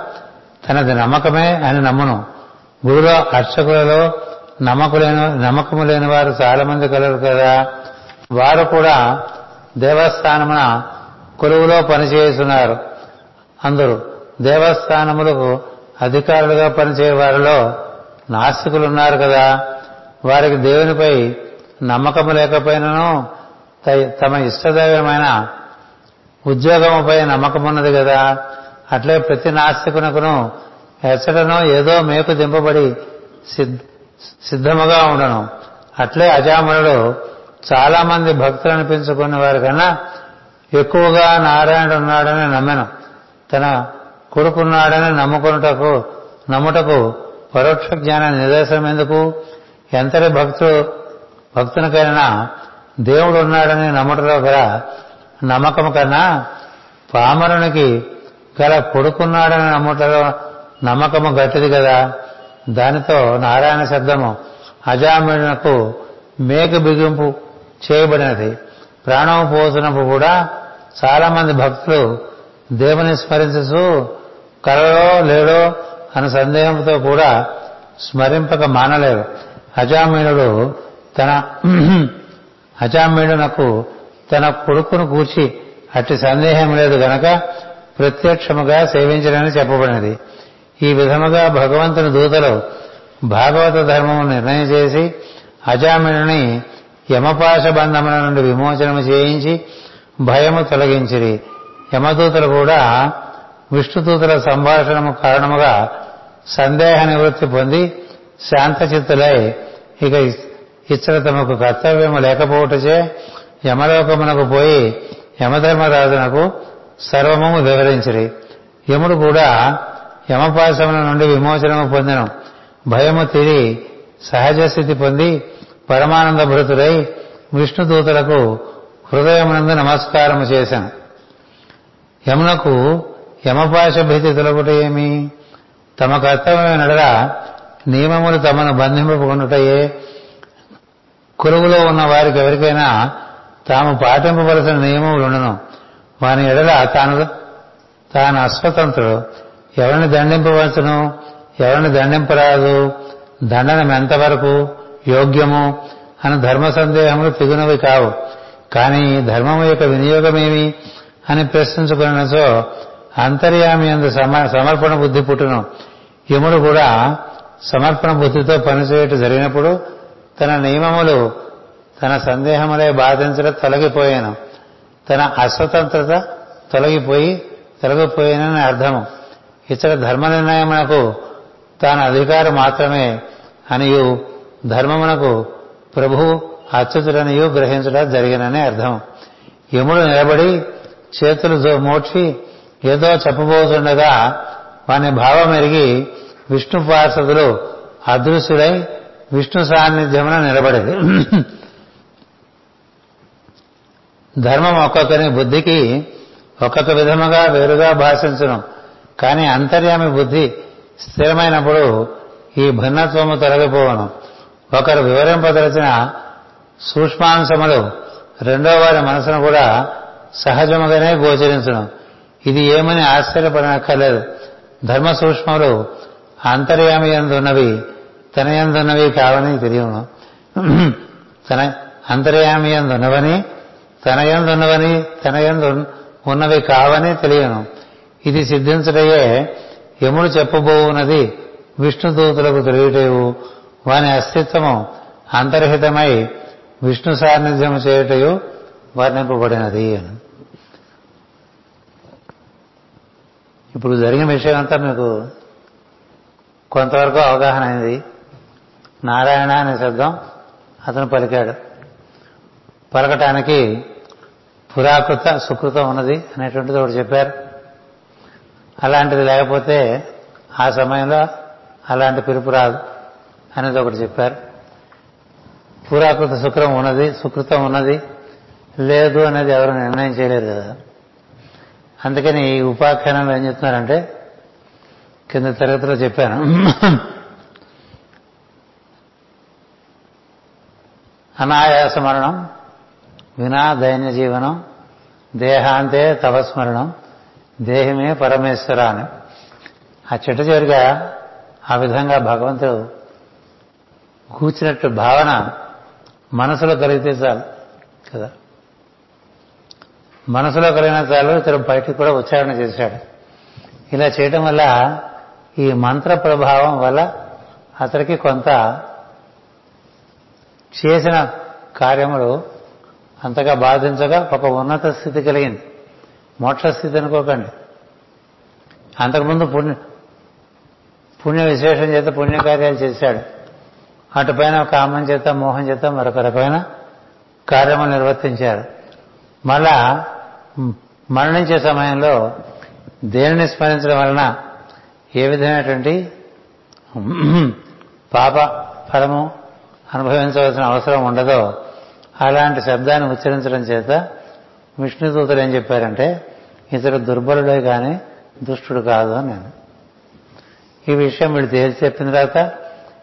తనది నమ్మకమే అని నమ్మును. గురులో అర్చకులలో నమ్మకులైన నమ్మకము లేని వారు చాలా మంది కలరు కదా. వారు కూడా దేవస్థానమున కొలువులో పనిచేస్తున్నారు. అందరూ దేవస్థానములకు అధికారులుగా పనిచేయ వారిలో నాస్తికులు ఉన్నారు కదా. వారికి దేవునిపై నమ్మకం లేకపోయినను తమ ఇష్టదైవమైన ఉద్యోగముపై నమ్మకమున్నది కదా. అట్లే ప్రతి నాస్తికునకును ఎచ్చటనో ఏదో మేకు దింపబడి సిద్ధముగా ఉండను. అట్లే అజామునుడు చాలా మంది భక్తులు అనిపించుకున్న వారి కన్నా ఎక్కువగా నారాయణుడు ఉన్నాడని నమ్మెను. తన కొడుకున్నాడని నమ్ముకున్నటకు నమ్ముటకు పరోక్ష జ్ఞాన నిదర్శనం ఎందుకు? ఎంతటి భక్తుడు భక్తునికైనా దేవుడు ఉన్నాడని నమ్మటంలో గల నమ్మకం కన్నా పామరునికి గల కొడుకున్నాడని నమ్ముటలో నమ్మకము గట్టిది కదా? దానితో నారాయణ శబ్దము అజామిడునకు మేక బిగింపు చేయబడినది. ప్రాణం పోసినప్పుడు కూడా చాలామంది భక్తులు దేవుని స్మరించు కలలో లేడో అన్న సందేహంతో కూడా స్మరింపక మానలేరు అజామీనుడు తన అజామీనునకు తన కొడుకును కూర్చి అట్టి సందేహం లేదు గనక ప్రత్యక్షముగా సేవించడని చెప్పబడినది. ఈ విధముగా భగవంతుని దూతలు భాగవత ధర్మము నిర్ణయం చేసి అజామినుని యమపాశ బంధముల నుండి విమోచనము చేయించి భయము తొలగించిరి. యమదూతలు కూడా విష్ణుదూతల సంభాషణము కారణముగా సందేహ నివృత్తి పొంది శాంతచిత్తులై ఇక ఇచ్చట తమకు కర్తవ్యము లేకపోవటచే యమలోకమునకు పోయి యమధర్మరాజునకు సర్వము వివరించిరి. యముడు కూడా యమపాశముల నుండి విమోచనము పొందిన. భయము తిరి సహజ స్థితి పొంది పరమానంద భృతుడై విష్ణుదూతలకు హృదయమునందు నమస్కారము చేశాను యమునకు యమపాశ భీతి తొలగుట ఏమి? తమ కర్తవ్యమైన నడల నియమములు తమను బంధింపకుండుటయే కొలువులో ఉన్న వారికి ఎవరికైనా తాము పాటింపవలసిన నియమములు ఉండను వాని ఎడల తాను తాను అస్వతంత్రుడు. ఎవరిని దండింపవలసను ఎవరిని దండింపరాదు? దండనం ఎంతవరకు యోగ్యము? అని ధర్మ సందేహములు తిగునవి కావు. కానీ ధర్మము యొక్క వినియోగమేమి? అని ప్రశ్నించుకున్నచో అంతర్యామి అందు సమర్పణ బుద్ధి పుట్టును. యముడు కూడా సమర్పణ బుద్ధితో పనిచేయట జరిగినప్పుడు తన నియమములు తన సందేహములే బాధించడం తొలగిపోయాను. తన అస్వతంత్రత తొలగిపోయి తొలగిపోయానని అర్థము. ఇతర ధర్మ నిర్ణయమునకు తాను అధికారం మాత్రమే అనియు ధర్మమునకు ప్రభు అచ్యుతుడనియు గ్రహించడం జరిగిననే అర్థం యముడు నిలబడి చేతులు మోడ్చి ఏదో చెప్పబోతుండగా వాని భావం ఎరిగి విష్ణు పార్షదులు అదృశ్యుడై విష్ణు సాన్నిధ్యమున నిలబడేది. ధర్మం ఒక్కొక్కరి బుద్ధికి ఒక్కొక్క విధముగా వేరుగా భాషించడం. కానీ అంతర్యామి బుద్ధి స్థిరమైనప్పుడు ఈ భిన్నత్వము తొలగిపోవను ఒకరు వివరింపదలచిన సూక్ష్మాంశములు రెండో వారి మనసును కూడా సహజముగానే గోచరించను ఇది ఏమని ఆశ్చర్యపడనక్కర్లేదు. ధర్మ సూక్ష్మములు అంతర్యామి తనయందున్నవి తన ఎందున్నవి కావని తెలియను. తన అంతర్యామి తనయందున్నవని తనయందు ఉన్నవి కావని తెలియను. ఇది సిద్ధించటయే యముడు చెప్పబోవున్నది విష్ణుదూతులకు తెలియటేవు వాని అస్తిత్వము అంతర్హితమై విష్ణు సాన్నిధ్యము చేయుటయు వర్ణింపబడినది ఇప్పుడు జరిగిన విషయం అంతా మీకు కొంతవరకు అవగాహన అయింది. నారాయణ అనే శబ్దం అతను పలికాడు. పలకటానికి పురాకృత సుకృతం ఉన్నది అనేటువంటిది ఒకటి చెప్పారు. అలాంటిది లేకపోతే ఆ సమయంలో అలాంటి పిలుపు రాదు అనేది ఒకటి చెప్పారు. పురాకృత శుక్రం ఉన్నది సుకృతం ఉన్నది లేదు అనేది ఎవరు నిర్ణయం చేయలేరు కదా. అందుకని ఈ ఉపాఖ్యానంలో ఏం చెప్తున్నారంటే కింద తరగతిలో చెప్పాను. అనాయాస మరణం వినా దైన్య జీవనం దేహాంతే తవస్మరణం దేహమే పరమేశ్వర అని. ఆ చెట్టు చివరిగా ఆ విధంగా భగవంతుడు కూర్చున్నట్టు భావన మనసులో కలిగితే చాలు కదా. మనసులో కలిగిన చాలు ఇతను బయటికి కూడా ఉచ్చారణ చేశాడు. ఇలా చేయటం వల్ల ఈ మంత్ర ప్రభావం వల్ల అతడికి కొంత చేసిన కార్యములు అంతగా బాధించగా ఒక ఉన్నత స్థితి కలిగింది. మోక్షస్థితి అనుకోకండి. అంతకుముందు పుణ్య పుణ్య విశేషం చేత పుణ్యకార్యాలు చేశాడు. అటుపైన కామం చేత మోహం చేత మరొక రకమైన కార్యములు నిర్వర్తించారు. మళ్ళా మరణించే సమయంలో దేనిని స్మరించడం వలన ఏ విధమైనటువంటి పాప ఫలము అనుభవించవలసిన అవసరం ఉండదో అలాంటి శబ్దాన్ని ఉచ్చరించడం చేత విష్ణుదూతలు ఏం చెప్పారంటే ఇతడు దుర్బలుడే కానీ దుష్టుడు కాదు అని నేను ఈ విషయం వీళ్ళు తేల్చి చెప్పిన తర్వాత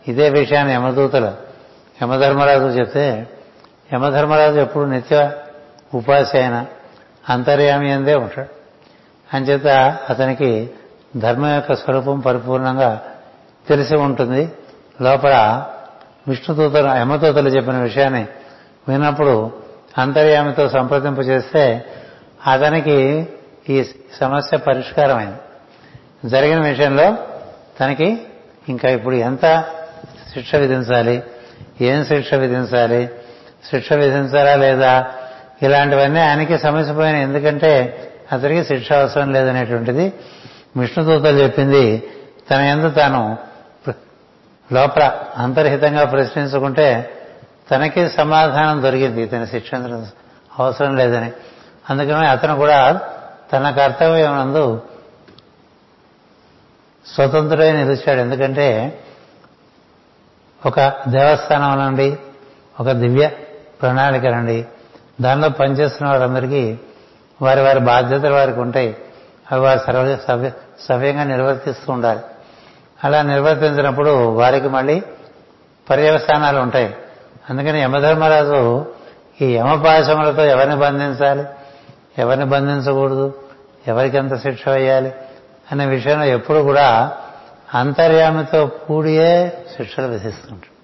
ఇదే విషయాన్ని యమదూతలు యమధర్మరాజు చెప్తే యమధర్మరాజు ఎప్పుడు నిత్య ఉపాసి అయిన అంతర్యామి అందే ఉంటాడు. అంచేత అతనికి ధర్మం యొక్క స్వరూపం పరిపూర్ణంగా తెలిసి ఉంటుంది. లోపల విష్ణుదూతలు యమదూతలు చెప్పిన విషయాన్ని విన్నప్పుడు అంతర్యామితో సంప్రదింపు చేస్తే అతనికి ఈ సమస్య పరిష్కారమైంది. జరిగిన విషయంలో తనకి ఇంకా ఇప్పుడు ఎంత శిక్ష విధించాలి? ఏం శిక్ష విధించాలి? శిక్ష విధించాలా లేదా? ఇలాంటివన్నీ ఆయనకి సమస్యపోయినాయి ఎందుకంటే అతనికి శిక్ష అవసరం లేదనేటువంటిది విష్ణుదూతలు చెప్పింది. తన ఎందు తాను లోపల అంతర్హితంగా ప్రశ్నించుకుంటే తనకి సమాధానం దొరికింది. ఇతని శిక్ష అవసరం లేదని. అందుకని అతను కూడా తన కర్తవ్యం నందు స్వతంత్రుడై నిలిచాడు. ఎందుకంటే ఒక దేవస్థానం నుండి ఒక దివ్య ప్రణాళిక నుండి దానిలో పనిచేస్తున్న వారందరికీ వారి వారి బాధ్యతలు వారికి ఉంటాయి. అవి వారు సర్వ సవ్యంగా నిర్వర్తిస్తూ ఉండాలి. అలా నిర్వర్తించినప్పుడు వారికి మళ్ళీ పర్యవసానాలు ఉంటాయి. అందుకని యమధర్మరాజు ఈ యమపాశములతో ఎవరిని బంధించాలి? ఎవరిని బంధించకూడదు? ఎవరికి ఎంత శిక్ష వేయాలి? అనే విషయంలో ఎప్పుడు కూడా అంతర్యామితో కూడియే శిక్షలు విధిస్తుంటాడు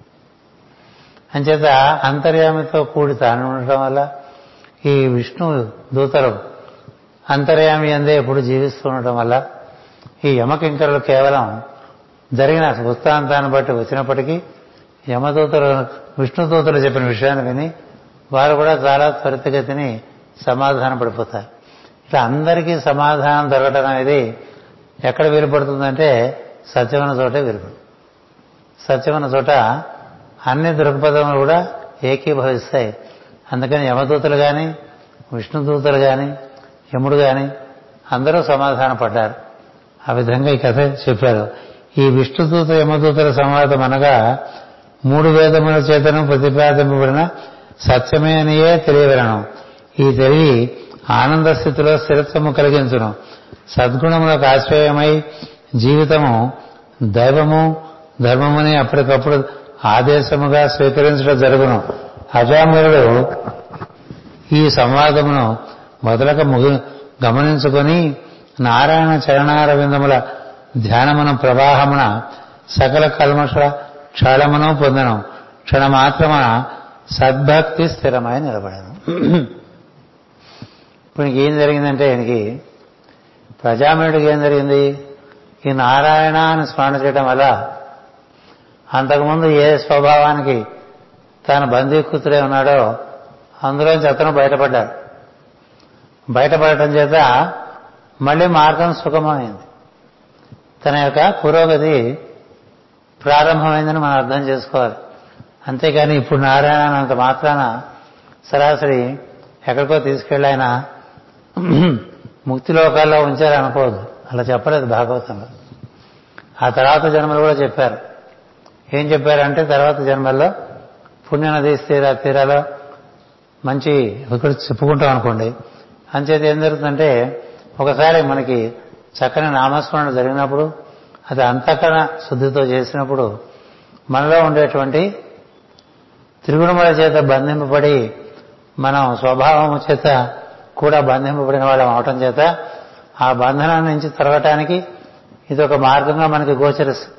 అంచేత అంతర్యామితో కూడి తాను ఉండటం వల్ల ఈ విష్ణు దూతలు అంతర్యామి అందే ఎప్పుడు జీవిస్తూ ఉండటం వల్ల ఈ యమకింకరులు కేవలం జరిగిన వృత్తాంతాన్ని బట్టి వచ్చినప్పటికీ యమదూతలు విష్ణుదూతలు చెప్పిన విషయాన్ని విని వారు కూడా చాలా త్వరితగతిని సమాధానం పడిపోతారు. ఇట్లా అందరికీ సమాధానం దొరకటం అనేది ఎక్కడ వీలుపడుతుందంటే సత్యమైన చోటే వీలుపడుతుంది. సత్యమైన చోట అన్ని దృక్పథములు కూడా ఏకీభవిస్తాయి. అందుకని యమదూతలు కానీ విష్ణుదూతలు కానీ యముడు కానీ అందరూ సమాధాన పడ్డారు. ఆ విధంగా ఈ కథ చెప్పారు. ఈ విష్ణుదూత యమదూతల సంవాదం అనగా మూడు వేదముల చేతను ప్రతిపాదింపబడిన సత్యమే అనియే తెలియవలను ఈ తెలివి ఆనంద స్థితిలో స్థిరత్వము కలిగించును. సద్గుణములకు ఆశ్రయమై జీవితము దైవము ధర్మముని అప్పటికప్పుడు ఆదేశముగా స్వీకరించడం జరుగును. అజామరుడు ఈ సంవాదమును మొదలక ముగి గమనించుకొని నారాయణ చరణారవిందముల ధ్యానమున ప్రవాహమున సకల కల్మష క్షళమును పొందను. క్షణమాత్రమున సద్భక్తి స్థిరమై నిలబడను. ఇప్పుడు ఏం జరిగిందంటే ఈయనకి ప్రజామయుడికి ఏం జరిగింది? ఈ నారాయణ అని స్మరణ చేయడం వల్ల అంతకుముందు ఏ స్వభావానికి తాను బందీకృతుడే ఉన్నాడో అందులోంచి అతను బయటపడ్డాడు. బయటపడటం చేత మళ్ళీ మార్గం సుగమమైంది. తన యొక్క పురోగతి ప్రారంభమైందని మనం అర్థం చేసుకోవాలి. అంతేకాని ఇప్పుడు నారాయణ అంత మాత్రాన సరాసరి ఎక్కడికో తీసుకెళ్ళి ఆయన ముక్తి లోకాల్లో ఉంచారనుకోవద్దు అలా చెప్పలేదు భాగవతంలో. ఆ తర్వాత జన్మలు కూడా చెప్పారు. ఏం చెప్పారంటే తర్వాత జన్మల్లో పుణ్యనది తీరా తీరాలో మంచి ఇక్కడ చెప్పుకుంటాం అనుకోండి. అంచేత ఏం జరుగుతుందంటే ఒకసారి మనకి చక్కని నామస్మరణ జరిగినప్పుడు అది అంతఃకరణ శుద్ధితో చేసినప్పుడు మనలో ఉండేటువంటి త్రిగుణముల చేత బంధింపబడి మనం స్వభావము చేత కూడా బంధింపబడిన వాళ్ళం అవటం చేత ఆ బంధనం నుంచి తొలగటానికి ఇది ఒక మార్గంగా మనకి గోచరిస్తుంది.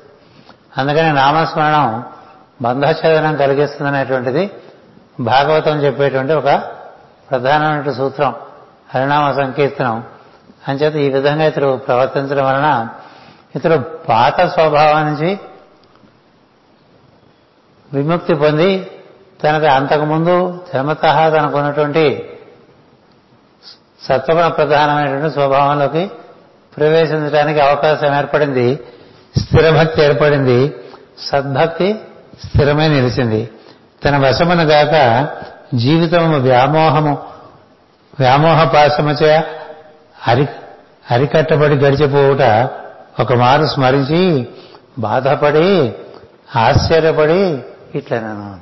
అందుకని నామస్మరణం బంధఛేదనం కలిగిస్తుందనేటువంటిది భాగవతం చెప్పేటువంటి ఒక ప్రధానమైన సూత్రం హరినామ సంకీర్తనం. అంచేత ఈ విధంగా ఇతరు ప్రవర్తించడం వలన ఇతరు పాత స్వభావం నుంచి విముక్తి పొంది తనకు అంతకుముందు జన్మత తనకున్నటువంటి సత్వగుణ ప్రధానమైనటువంటి స్వభావంలోకి ప్రవేశించడానికి అవకాశం ఏర్పడింది స్థిరభక్తి ఏర్పడింది సద్భక్తి స్థిరమై నిలిచింది. తన వశమునగాక జీవితము వ్యామోహము వ్యామోహ పాశమచే అరి అరికట్టబడి గడిచిపోవుట ఒక మారు స్మరించి బాధపడి ఆశ్చర్యపడి ఇట్లా నేను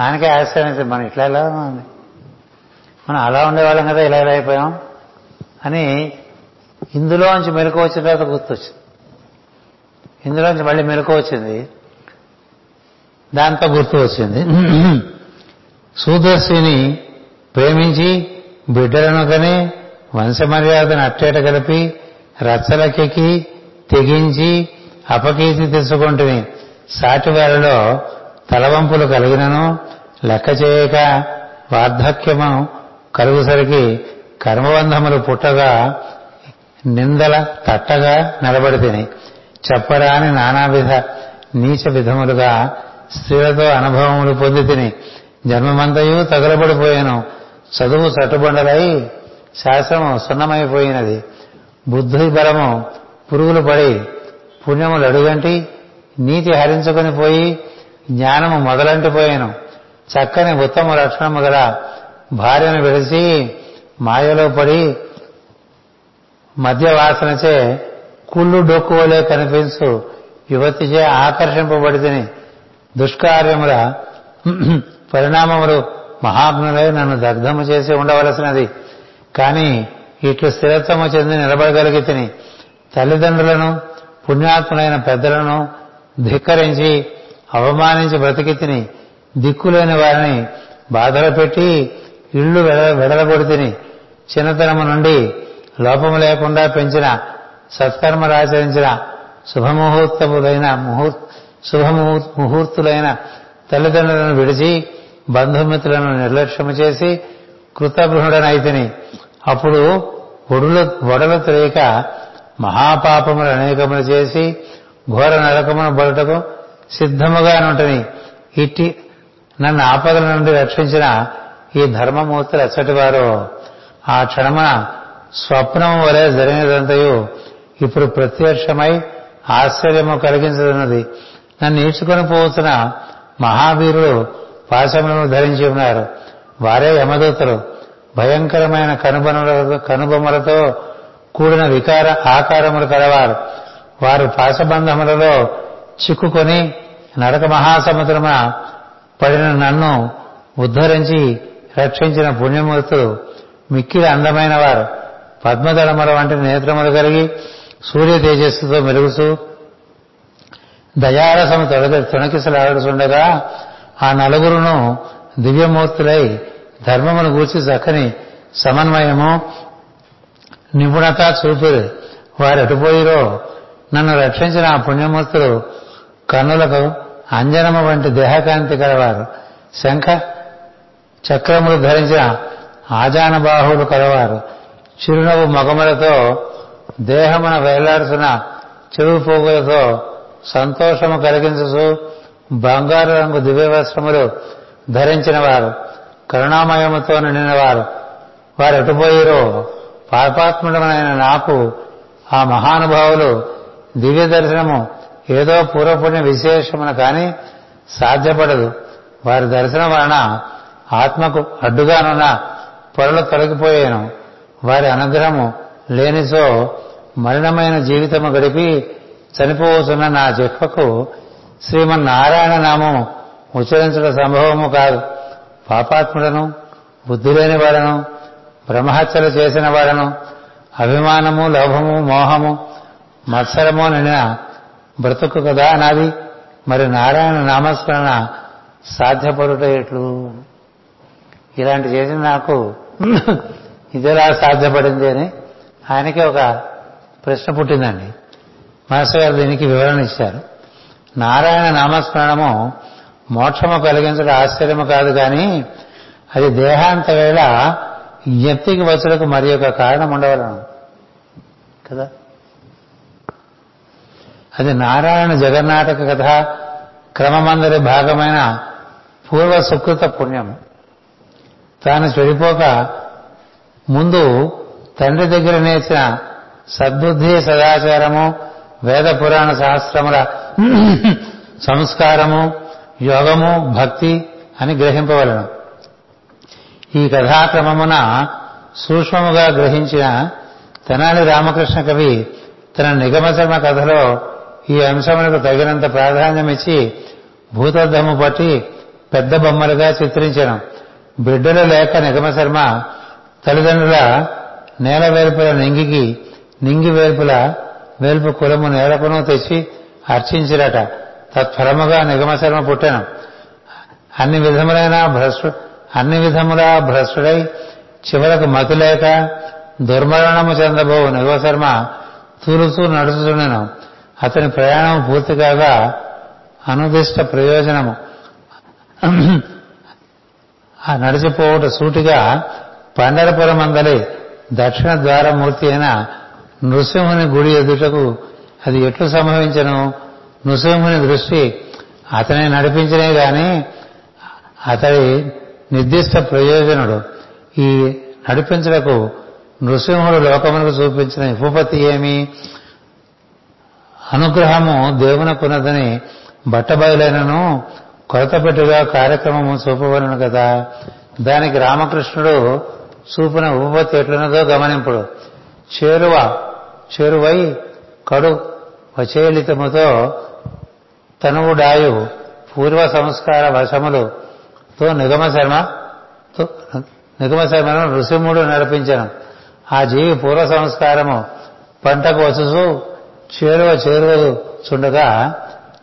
దానికే ఆశ్చర్యం మనం ఇట్లా ఎలా ఉంది మనం అలా ఉండేవాళ్ళం కదా ఇలా ఇలా అయిపోయాం అని ఇందులోంచి మెలకు వచ్చిన తర్వాత గుర్తొచ్చింది. ఇందులోంచి మళ్ళీ మెలకు వచ్చింది. దాంతో గుర్తు వచ్చింది. సూదర్శిని ప్రేమించి బిడ్డలను కని వంశమర్యాదను అట్టేట కలిపి రచ్చలకెక్కి తెగించి అపకీర్తి తెచ్చుకుంటుని సాటివారిలో తలవంపులు కలిగినను లెక్క చేయక వార్ధక్యము కలుగుసరికి కర్మబంధములు పుట్టగా నిందల తట్టగా నిలబడితిని. చెప్పరాని నానావిధ నీచ విధములుగా స్త్రీలతో అనుభవములు పొంది తిని జన్మమంతయు తగలబడిపోయాను. చదువు చట్టుబండలై శాస్త్రము సున్నమైపోయినది. బుద్ధి బలము పురుగులు పడి పుణ్యములు అడుగంటి నీతి హరించుకొని పోయి జ్ఞానము మొదలంటిపోయాను చక్కని ఉత్తమ లక్షణము గల భార్యను విడిచి మాయలో పడి మధ్యవాసనచే కుళ్ళు డొక్కువలే కనిపించు. యువతిచే ఆకర్షింపబడితిని దుష్కార్యముల పరిణామములు మహాగ్నులై నన్ను దగ్ధము చేసి ఉండవలసినది. కానీ ఇట్లు స్థిరత్వము చెంది నిలబడగలిగి తిని తల్లిదండ్రులను పుణ్యాత్ములైన పెద్దలను ధిక్కరించి అవమానించి బ్రతికి తిని దిక్కులేని వారిని బాధలు పెట్టి ఇళ్ళు వెడలగొడి తిని చిన్నతనము నుండి లోపము లేకుండా పెంచిన సత్కర్మరాచరించిన శుభముహూర్తములైన ముహూర్త శుభ ముహూర్తులైన తల్లిదండ్రులను విడిచి బంధుమిత్రులను నిర్లక్ష్యము చేసి కృతగృహుడనైతిని అప్పుడు ఒడులు ఒడలు తెలియక మహాపాపములు అనేకములు చేసి ఘోర నరకమును బడుటకు సిద్ధముగా నుంటని ఇట్టి నన్ను ఆపదల నుండి రక్షించిన ఈ ధర్మమూర్తులు ఎచ్చటి వారు ఆ క్షణమున స్వప్నము వలె జరిగినదంతయు ఇప్పుడు ప్రత్యక్షమై ఆశ్చర్యము కలిగించుతున్నది నన్ను ఈడ్చుకొని పోతున్న మహావీరులు పాశములను ధరించి ఉన్నారు. వారే యమదూతలు. భయంకరమైన కనుబొమలతో కనుబొమ్మలతో కూడిన వికార ఆకారములు కలవారు. వారు పాశబంధములలో చిక్కుకొని నరక మహాసముద్రమ పడిన నన్ను ఉద్ధరించి రక్షించిన పుణ్యమూర్తులు మిక్కిలి అందమైన వారు పద్మదళముల వంటి నేత్రములు కలిగి సూర్య తేజస్సుతో మెరుగుతూ దయారసము తొలగ తొణకిసలాడుతుండగా ఆ నలుగురును దివ్యమూర్తులై ధర్మమును గూర్చి చక్కని సమన్వయము నిపుణత చూపిరు వారు ఎటుపోయిరో నన్ను రక్షించిన ఆ పుణ్యమూర్తులు కన్నులకు అంజనము వంటి దేహకాంతి కలవారు. శంఖ చక్రములు ధరించిన ఆజానబాహువులు కలవారు. చిరునవ్వు మొగములతో దేహమున వేలాడుతున్న చెరువు పోగులతో సంతోషము కలిగించు. బంగారు రంగు దివ్యవస్త్రములు ధరించిన వారు కరుణామయముతో నిండిన వారు వారు ఎటుపోయిరో. పాపాత్ముడమైన నాకు ఆ మహానుభావులు దివ్య దర్శనము ఏదో పూర్వపుణ్య విశేషమున కానీ సాధ్యపడదు. వారి దర్శనం వలన ఆత్మకు అడ్డుగానున్న పొరలు తొలగిపోయాను. వారి అనుగ్రహము లేనిసో మరణమైన జీవితము గడిపి చనిపోతున్న నా జిహ్వకు శ్రీమన్నారాయణ నామం ఉచ్చరించడం సంభవము కాదు. పాపాత్ముడను బుద్ధి లేని వాడను బ్రహ్మహత్యలు చేసిన వాడను అభిమానము లోభము మోహము మత్సరము నిన్న బ్రతుకు కదా నాది. మరి నారాయణ నామస్మరణ సాధ్యపడుట ఎట్లు ఇలాంటి చేసిన నాకు ఇదిలా సాధ్యపడింది అని ఆయనకి ఒక ప్రశ్న పుట్టిందండి. మాస్టర్ గారు దీనికి వివరణ ఇచ్చారు. నారాయణ నామస్మరణము మోక్షము కలిగించడం ఆశ్చర్యము కాదు కానీ అది దేహాంత వేళ జ్ఞప్తికి వచ్చుటకు మరి ఒక కారణం ఉండవలను. కదా? అది నారాయణ జగన్నాటక కథ క్రమమందరి భాగమైన పూర్వ సుకృత పుణ్యం. తాను చెడిపోక ముందు తండ్రి దగ్గర నేర్చిన సద్బుద్ధి సదాచారము వేద పురాణ శాస్త్రముల సంస్కారము యోగము భక్తి అని గ్రహింపవలను. ఈ కథాక్రమమున సూక్ష్మముగా గ్రహించిన తెనాలి రామకృష్ణ కవి తన నిగమశర్మ కథలో ఈ అంశములకు తగినంత ప్రాధాన్యమిచ్చి భూతద్దము పట్టి పెద్ద బొమ్మలుగా చిత్రించను. బిడ్డలు లేక నిగమశర్మ తల్లిదండ్రుల నేల వేల్పుల నింగికి నింగి వేల్పుల వేల్పు కులము నేలకును తెచ్చి అర్చించిరట. తత్ఫలముగా నిగమశర్మ పుట్టెను. అన్ని విధములైన భ్రష్టు అన్ని విధముల భ్రష్టుడై చివరకు మతి లేక దుర్మరణము చెందబోవు నిగమశర్మ తూలుతూ నడుచుచుండెను. అతని ప్రయాణం పూర్తి కాగా అనుదిష్ట ప్రయోజనము. ఆ నడిచిపోవుట సూటిగా పండరపురం అందలి దక్షిణ ద్వారమూర్తి అయిన నృసింహుని గుడి ఎదుటకు అది ఎట్లు సంభవించను? నృసింహుని దృష్టి అతని నడిపించనే గాని అతడి నిర్దిష్ట ప్రయోజనుడు. ఈ నడిపించడకు నృసింహుడు లోకమునకు చూపించిన ఉపపత్తి ఏమి? అనుగ్రహము దేవునకున్నదని బట్టబయలైనను కొరతపెట్టుగా కార్యక్రమము చూపవలను కదా? దానికి రామకృష్ణుడు చూపిన ఉపపత్తి ఎట్లున్నదో గమనింపుడు. చేరువ చేరువై కడు వచేలితముతో తనువుడాయు పూర్వ సంస్కార వశములతో నిగమ శర్మ నిగమ శర్మను నృసింహుడు నడిపించను. ఆ జీవి పూర్వ సంస్కారము పంటకు వచ్చుచు చేరువ చేరువ చుండగా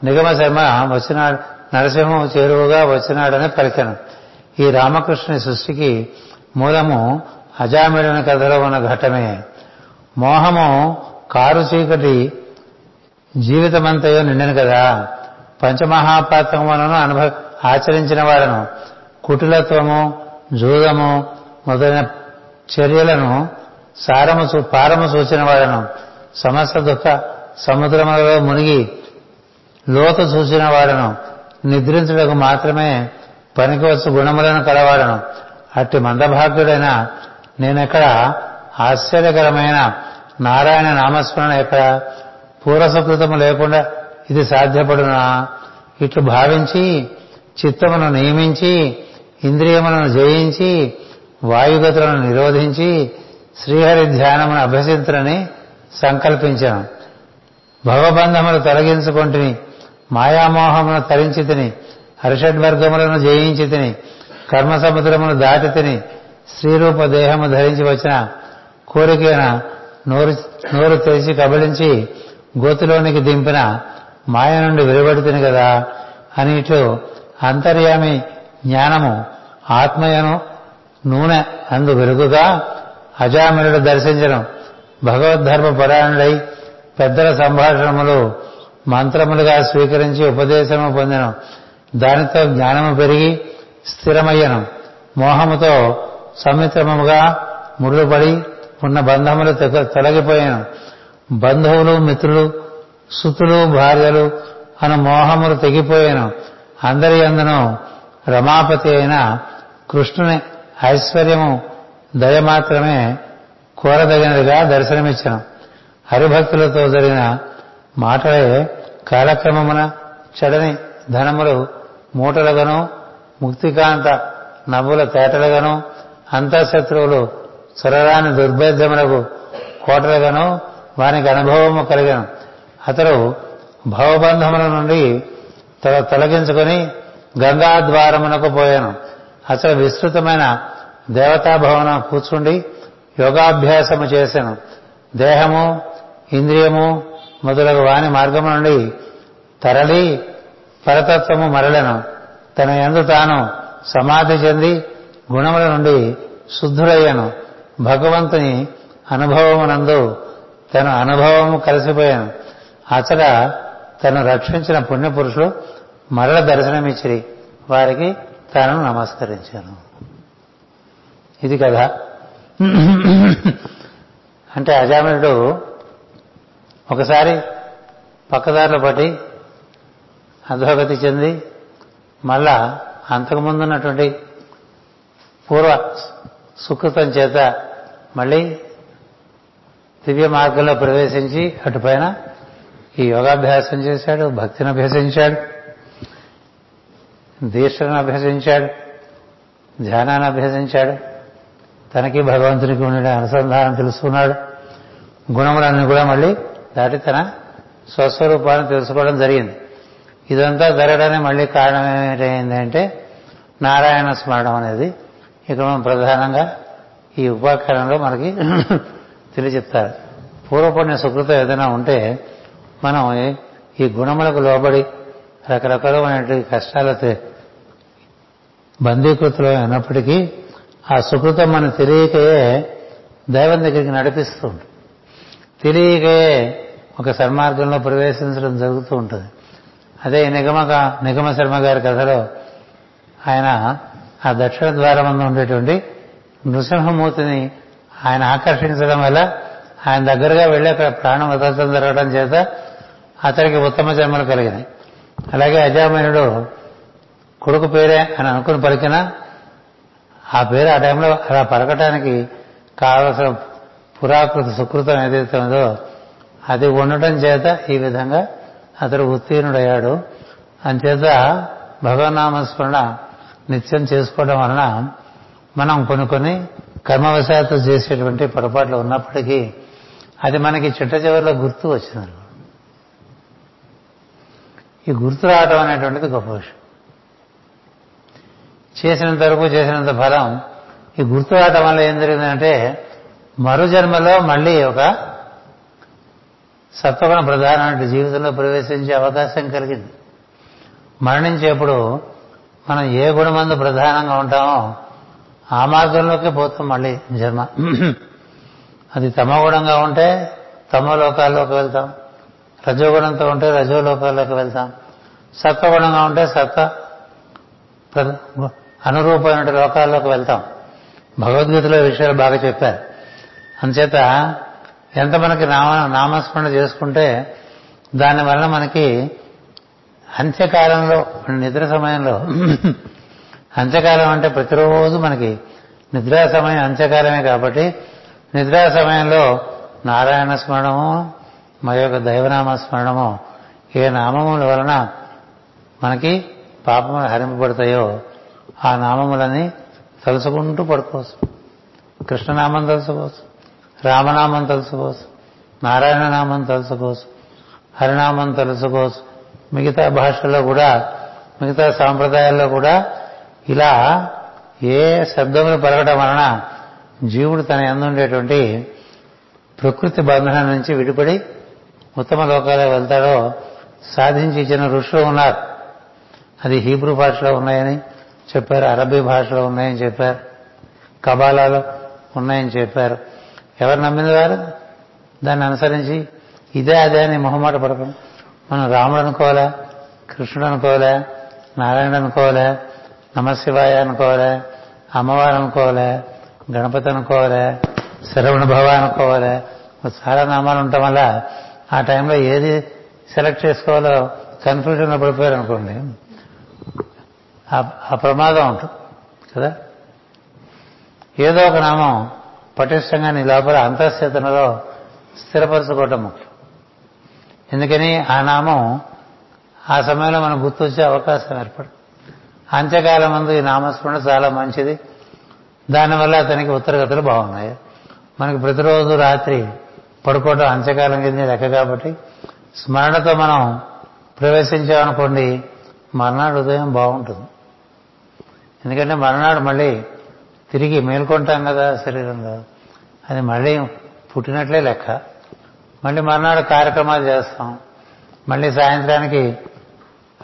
నిగమ శర్మ వచ్చినాడు నరసింహం చేరువగా వచ్చినాడని పలికను. ఈ రామకృష్ణుని సృష్టికి మూలము అజామిడని కథలో ఉన్న ఘట్టమే మోహము కారు చీకటి జీవితమంతయో నిండను కదా. పంచమహాపాతకములను అనుభవ ఆచరించిన వారను కుటిలత్వము జూదము మొదలైన చర్యలను సారము పారము సూచిన వాడను. సమస్త దుఃఖ సముద్రములలో మునిగి లోతు చూసిన వాడను. నిద్రించుటకు మాత్రమే పనికివచ్చు గుణములను కలవాడను. అట్టి మందభాగ్యుడైన నేనెక్కడ ఆశ్చర్యకరమైన నారాయణ నామస్మరణ యొక్క పూర్వసకృతము లేకుండా ఇది సాధ్యపడునా? ఇట్లు భావించి చిత్తమును నియమించి ఇంద్రియములను జయించి వాయుగతులను నిరోధించి శ్రీహరి ధ్యానమును అభ్యసించరని సంకల్పించాను భవబంధములు తొలగించుకొంటిని మాయామోహమును తరించి తిని హర్షడ్వర్గములను జయించి తిని కర్మ సముద్రమును దాటి తిని శ్రీరూప దేహము ధరించి వచ్చిన కోరికైన నోరు నోరు తెరిచి కబలించి గోతిలోనికి దింపిన మాయ నుండి వెలువడుతుంది కదా అని ఇట్లు అంతర్యామి జ్ఞానము ఆత్మయను నూనె అందు వెలుగుగా అజామినుడు దర్శించడం భగవద్ధర్మ పరాయణుడై పెద్దల సంభాషణములు మంత్రములుగా స్వీకరించి ఉపదేశము పొందను. దానితో జ్ఞానము పెరిగి స్థిరమయ్యను. మోహముతో సమిత్రముగా ముళ్ళుపడి ఉన్న బంధములు తొలగిపోయాను. బంధువులు మిత్రులు సుతులు భార్యలు అను మోహములు తెగిపోయాను. అందరి అందును రమాపతి అయిన కృష్ణుని ఐశ్వర్యము దయ మాత్రమే కోరదగినదిగా దర్శనమిచ్చాను. హరిభక్తులతో జరిగిన మాటలే కాలక్రమమున చెడని ధనములు మూటలుగాను ముక్తికాంత నవ్వుల తేటలుగాను అంతఃశత్రువులు సురరాని దుర్భేద్యములకు కోటలుగాను వానికి అనుభవము కలిగాను. అతడు భవబంధముల నుండి తొలగించుకొని గంగాద్వారమునకు పోయాను. అతడు విస్తృతమైన దేవతా భవనం కూర్చుండి యోగాభ్యాసము చేశాను దేహము ఇంద్రియము మొదలగు వాని మార్గము నుండి తరలి పరతత్వము మరలను. తన ఎందు తాను సమాధి చెంది గుణముల నుండి శుద్ధుడయ్యాను. భగవంతుని అనుభవమునందు తన అనుభవము కలిసిపోయాను. అచట తను రక్షించిన పుణ్యపురుషులు మరల దర్శనమిచ్చిరి. వారికి తాను నమస్కరించాను. ఇది కదా అంటే అజామినుడు ఒకసారి పక్కదారిలో పట్టి అధోగతి చెంది మళ్ళా అంతకుముందున్నటువంటి పూర్వ సుకృతం చేత మళ్ళీ దివ్య మార్గంలో ప్రవేశించి అటుపైన ఈ యోగాభ్యాసం చేశాడు భక్తిని అభ్యసించాడు దీక్షను అభ్యసించాడు ధ్యానాన్ని అభ్యసించాడు. తనకి భగవంతునికి ఉండే అనుసంధానం తెలుసుకున్నాడు. గుణములన్నీ కూడా మళ్ళీ దాటి తన స్వస్వరూపాన్ని తెలుసుకోవడం జరిగింది. ఇదంతా జరగడానికి మళ్ళీ కారణం ఏమిటైందంటే నారాయణ స్మరణం అనేది ఇక్కడ మనం ప్రధానంగా ఈ ఉపాఖ్యానంలో మనకి తెలియచెప్తారు పూర్వపుణ్య సుకృతం ఏదైనా ఉంటే మనం ఈ గుణములకు లోబడి రకరకాలమైనటువంటి కష్టాలతో బందీకృతులు అయినప్పటికీ ఆ సుకృతం మనం తెలియకయే దైవం దగ్గరికి నడిపిస్తూ ఉంటుంది. తెలియకయే ఒక సన్మార్గంలో ప్రవేశించడం జరుగుతూ ఉంటుంది. అదే నిగమక నిగమ శర్మ గారి కథలో ఆయన ఆ దక్షిణ ద్వారం ఉండేటువంటి నృసింహమూర్తిని ఆయన ఆకర్షించడం వల్ల ఆయన దగ్గరగా వెళ్ళి అక్కడ ప్రాణం వదలటం జరగడం చేత అతనికి ఉత్తమ జన్మలు కలిగినాయి. అలాగే అజామయుడు కొడుకు పేరే అని అనుకుని పలికినా ఆ పేరు ఆ టైంలో అలా పలకటానికి కావలసిన పురాకృత సుకృతం ఏదైతే ఉందో అది ఉండటం చేత ఈ విధంగా అతడు ఉత్తీర్ణుడయ్యాడు. అంచేత భగవన్నామస్మరణ నిత్యం చేసుకోవడం వలన మనం కొన్ని కొన్ని కర్మవశాత్తు చేసేటువంటి పొరపాట్లు ఉన్నప్పటికీ అది మనకి చిట్ట చివరిలో గుర్తు వచ్చింది ఈ గుర్తు రావడం అనేటువంటిది గొప్ప విషయం. చేసినంత వరకు చేసినంత ఫలం ఈ గుర్తు రావటం వల్ల ఏం జరిగిందంటే మరు జన్మలో మళ్ళీ ఒక సత్వగుణ ప్రధానమైన జీవితంలో ప్రవేశించే అవకాశం కలిగింది. మరణించేప్పుడు మనం ఏ గుణమందు ప్రధానంగా ఉంటామో ఆ మార్గంలోకి పోతాం మళ్ళీ జన్మ. అది తమగుణంగా ఉంటే తమ లోకాల్లోకి వెళ్తాం. రజోగుణంతో ఉంటే రజోలోకాల్లోకి వెళ్తాం. సత్వగుణంగా ఉంటే సత్వ అనురూపమైన లోకాల్లోకి వెళ్తాం. భగవద్గీతలో విషయాలు బాగా చెప్పారు. అంచేత ఎంత మనకి నామ నామస్మరణ చేసుకుంటే దానివల్ల మనకి అంత్యకాలంలో నిద్ర సమయంలో అంత్యకాలం అంటే ప్రతిరోజు మనకి నిద్రా సమయం అంత్యకాలమే కాబట్టి నిద్రా సమయంలో నారాయణ స్మరణము మా యొక్క దైవనామ స్మరణము ఏ నామముల వలన మనకి పాపములు హరింపబడతాయో ఆ నామములని తలుసుకుంటూ పడుకోవచ్చు. కృష్ణనామం తలుసుకోవచ్చు రామనామం తలుసుకోవచ్చు నారాయణ నామం తలుసుకోవచ్చు హరినామం తలుసుకోవచ్చు మిగతా భాషల్లో కూడా మిగతా సాంప్రదాయాల్లో కూడా ఇలా ఏ శబ్దములు పలకడం వలన జీవుడు తన ఎందుండేటువంటి ప్రకృతి బంధనం నుంచి విడిపడి ఉత్తమ లోకాలే వెళ్తాడో సాధించి ఇచ్చిన ఋషులు ఉన్నారు. అది హీబ్రూ భాషలో ఉన్నాయని చెప్పారు అరబీ భాషలో ఉన్నాయని చెప్పారు కబాలాలో ఉన్నాయని చెప్పారు. ఎవరు నమ్మిన వారు? దాన్ని అనుసరించి ఇదే అదే అని మొహమాట పడకండి మనం రాముడు అనుకోవాలా? కృష్ణుడు అనుకోవాలా? నారాయణుడు అనుకోవాలా? నమశివాయ అనుకోవాలా అమ్మవారు అనుకోవాలా గణపతి అనుకోవాలా శరవణ భవ అనుకోవాలా చాలా నామాలు ఉండటం వల్ల ఆ టైంలో ఏది సెలెక్ట్ చేసుకోవాలో కన్ఫ్యూజన్లో పడిపోయారు అనుకోండి. ఆ ప్రమాదం ఉంటుంది కదా? ఏదో ఒక నామం పటిష్టంగా నీ లోపల అంతఃచేతనలో స్థిరపరచుకోవటం ముఖ్యం. ఎందుకని ఆ నామం ఆ సమయంలో మనం గుర్తొచ్చే అవకాశం ఏర్పడు అంత్యకాలం ముందు ఈ నామస్మరణ చాలా మంచిది. దానివల్ల అతనికి ఉత్తరగతులు బాగున్నాయి. మనకి ప్రతిరోజు రాత్రి పడుకోవడం అంత్యకాలం కింద లెక్క కాబట్టి స్మరణతో మనం ప్రవేశించామనుకోండి మర్నాడు ఉదయం బాగుంటుంది. ఎందుకంటే మర్నాడు మళ్ళీ తిరిగి మేల్కొంటాం కదా శరీరంలో. అది మళ్ళీ పుట్టినట్లే లెక్క. మళ్ళీ మర్నాడు కార్యక్రమాలు చేస్తాం. మళ్ళీ సాయంత్రానికి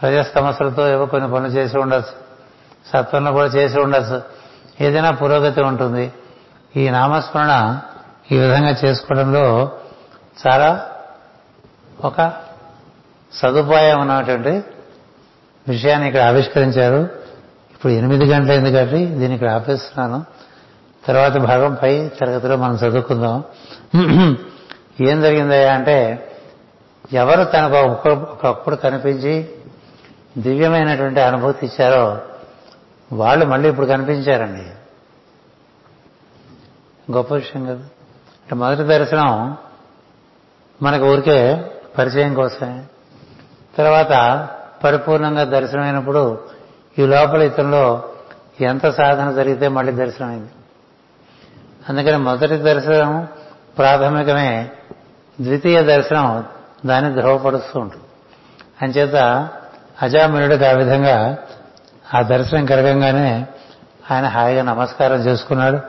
సమస్యలతో ఏవో కొన్ని పనులు చేసి ఉండొచ్చు సత్వంలో కూడా చేసి ఉండొచ్చు ఏదైనా పురోగతి ఉంటుంది. ఈ నామస్మరణ ఈ విధంగా చేసుకోవడంలో చాలా ఒక సదుపాయం ఉన్నటువంటి విషయాన్ని ఇక్కడ ఆవిష్కరించారు. ఇప్పుడు ఎనిమిది గంటలైంది కాబట్టి దీన్ని ఇక్కడ ఆపేస్తున్నాను. తర్వాత భాగం పై తరగతిలో మనం చదువుకుందాం. ఏం జరిగిందయ్యా అంటే ఎవరు తనకు ఒకప్పుడు కనిపించి దివ్యమైనటువంటి అనుభూతి ఇచ్చారో వాళ్ళు మళ్ళీ ఇప్పుడు కనిపించారండి. గొప్ప విషయం కదా. అంటే మొదటి దర్శనం మనకు ఊరికే పరిచయం కోసమే. తర్వాత పరిపూర్ణంగా దర్శనమైనప్పుడు ఈ లోపల ఇతంలో ఎంత సాధన జరిగితే మళ్ళీ దర్శనమైంది. అందుకని మొదటి దర్శనం ప్రాథమికమే ద్వితీయ దర్శనం దాన్ని ధ్రువపడుస్తూ ఉంటుంది. అంచేత అజామినుడికి ఆ విధంగా ఆ దర్శనం కలగంగానే ఆయన హాయిగా నమస్కారం చేసుకున్నాడు.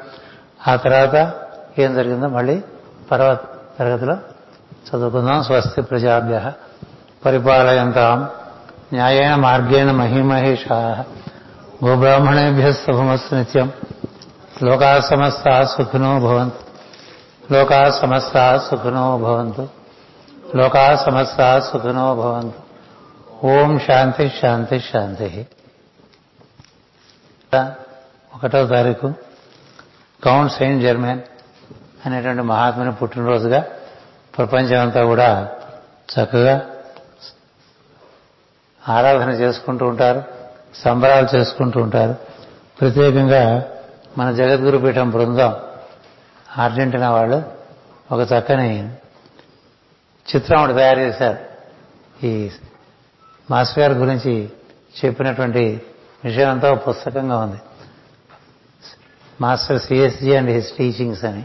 ఆ తర్వాత ఏం జరిగిందో మళ్ళీ పర్వ తరగతిలో చదువుకుందాం. స్వస్తి ప్రజాభ్య పరిపాలయంతాం న్యాయేన మార్గేణ మహిమహేషా భూబ్రాహ్మణేభ్య శుభమస్సు నిత్యం. లోకా సమస్త సుఖినో భవంతు. లోకా సమస్త సుఖినో భవంతు. లోకా సమస్త సుఖినో భవంతు. ఓం శాంతి శాంతి శాంతి. ఒకటో తారీఖు కౌంట్ సెయింట్ జర్మన్ అనేటువంటి మహాత్ముని పుట్టినరోజుగా ప్రపంచమంతా కూడా చక్కగా ఆరాధన చేసుకుంటూ ఉంటారు సంబరాలు చేసుకుంటూ ఉంటారు. ప్రత్యేకంగా మన జగద్గురు పీఠం బృందం అర్జెంటీనా వాళ్ళు ఒక చక్కని చిత్రం ఒకటి తయారు చేశారు. ఈ మాస్టర్ గారి గురించి చెప్పినటువంటి విషయం అంతా ఒక పుస్తకంగా ఉంది. Master C S G and his teachings అని.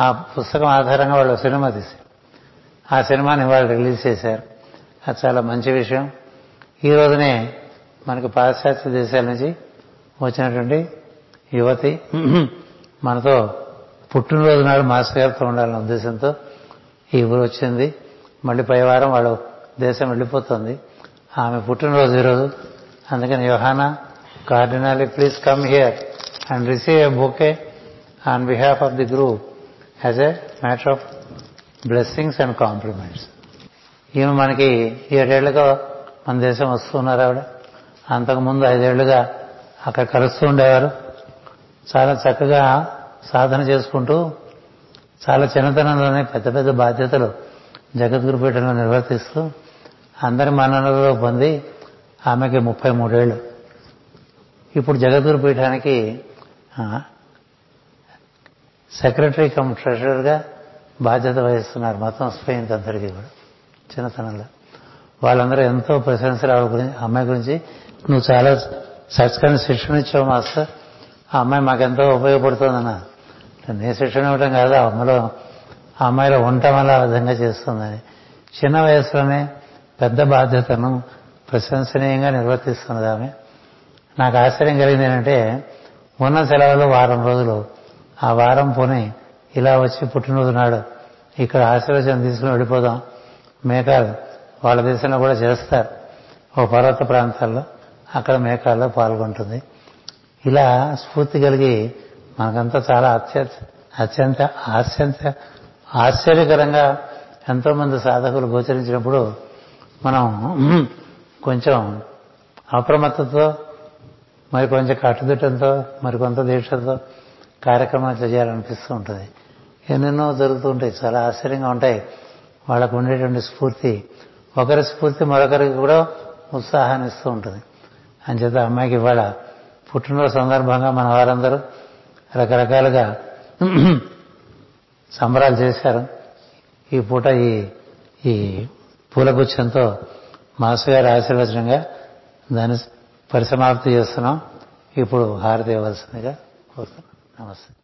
ఆ పుస్తకం ఆధారంగా వాళ్ళు సినిమా తీశారు. ఆ సినిమాని వాళ్ళు రిలీజ్ చేశారు. అది చాలా మంచి విషయం. ఈ రోజునే మనకు పాశ్చాత్య దేశాల నుంచి వచ్చినటువంటి యువతి మనతో పుట్టినరోజు నాడు మాస్టర్ గారితో ఉండాలనే ఉద్దేశంతో ఈ ఊరు వచ్చింది. మళ్ళీ పై వారం వాళ్ళ దేశం వెళ్ళిపోతుంది. ఆమె పుట్టినరోజు ఈరోజు. అందుకని Johanna Cardinali please come here and receive a bouquet on behalf of the group as a matter of blessings and compliments. ఈమె మనకి ఏడేళ్ళుగా మన దేశం వస్తున్నారు ఆవిడ. అంతకుముందు ఐదేళ్ళుగా అక్కడ కలుస్తూ ఉండేవారు. చాలా చక్కగా సాధన చేసుకుంటూ చాలా చిన్నతనంలోనే పెద్ద పెద్ద బాధ్యతలు జగద్గురుపీఠంలో నిర్వర్తిస్తూ అందరి మన్ననలో పొంది ఆమెకి ముప్పై మూడేళ్ళు. ఇప్పుడు జగద్గురు పీఠానికి సెక్రటరీ కమ్ ట్రెషరర్గా బాధ్యత వహిస్తున్నారు. మొత్తం స్పెయిన్ అందరికీ కూడా చిన్నతనంలో. వాళ్ళందరూ ఎంతో ప్రశంసలు ఆవిడ గురించి అమ్మాయి గురించి. నువ్వు చాలా సత్కరణ శిక్షణ ఇచ్చావు మాస్టర్. ఆ అమ్మాయి మాకెంతో ఉపయోగపడుతుందన్న. నీ శిక్షణ ఇవ్వడం కాదు ఆ అమ్మలో ఆ అమ్మాయిలో ఉండటం వల్ల ఆ విధంగా చేస్తుందని. చిన్న వయసులోనే పెద్ద బాధ్యతను ప్రశంసనీయంగా నిర్వర్తిస్తున్నది ఆమె. నాకు ఆశ్చర్యం కలిగింది ఏంటంటే ఉన్న సెలవులు వారం రోజులు ఆ వారం పోని ఇలా వచ్చి పుట్టినరోజు నాడు ఇక్కడ ఆశీర్వచనం తీసుకుని వెళ్ళిపోదాం. మేకాలు వాళ్ళ దేశంలో కూడా చేస్తారు ఓ పర్వత ప్రాంతాల్లో అక్కడ మేకాల్లో పాల్గొంటుంది. ఇలా స్ఫూర్తి కలిగి మనకంతా చాలా అత్యంత అత్యంత ఆశ్చర్య ఆశ్చర్యకరంగా ఎంతోమంది సాధకులు గోచరించినప్పుడు మనం కొంచెం అప్రమత్తతో మరి కొంచెం కట్టుదిట్టంతో మరి కొంత దీక్షతో కార్యక్రమాలు చేయాలనిపిస్తూ ఉంటుంది. ఎన్నెన్నో జరుగుతూ ఉంటాయి చాలా ఆశ్చర్యంగా ఉంటాయి. వాళ్ళకు ఉండేటువంటి స్ఫూర్తి. ఒకరి స్ఫూర్తి మరొకరికి కూడా ఉత్సాహాన్ని ఇస్తూ ఉంటుంది. అంచేత అమ్మాయికి ఇవాళ పుట్టినరోజు సందర్భంగా మన వారందరూ రకరకాలుగా సంబరాలు చేశారు. ఈ పూట ఈ ఈ పూలగుచ్చంతో మాస్టర్ గారి ఆశీర్వచనంగా దాన్ని పరిసమాప్తి చేస్తున్నాం. ఇప్పుడు హారతి ఇవ్వాల్సిందిగా కోరుతున్నాం. నమస్తే.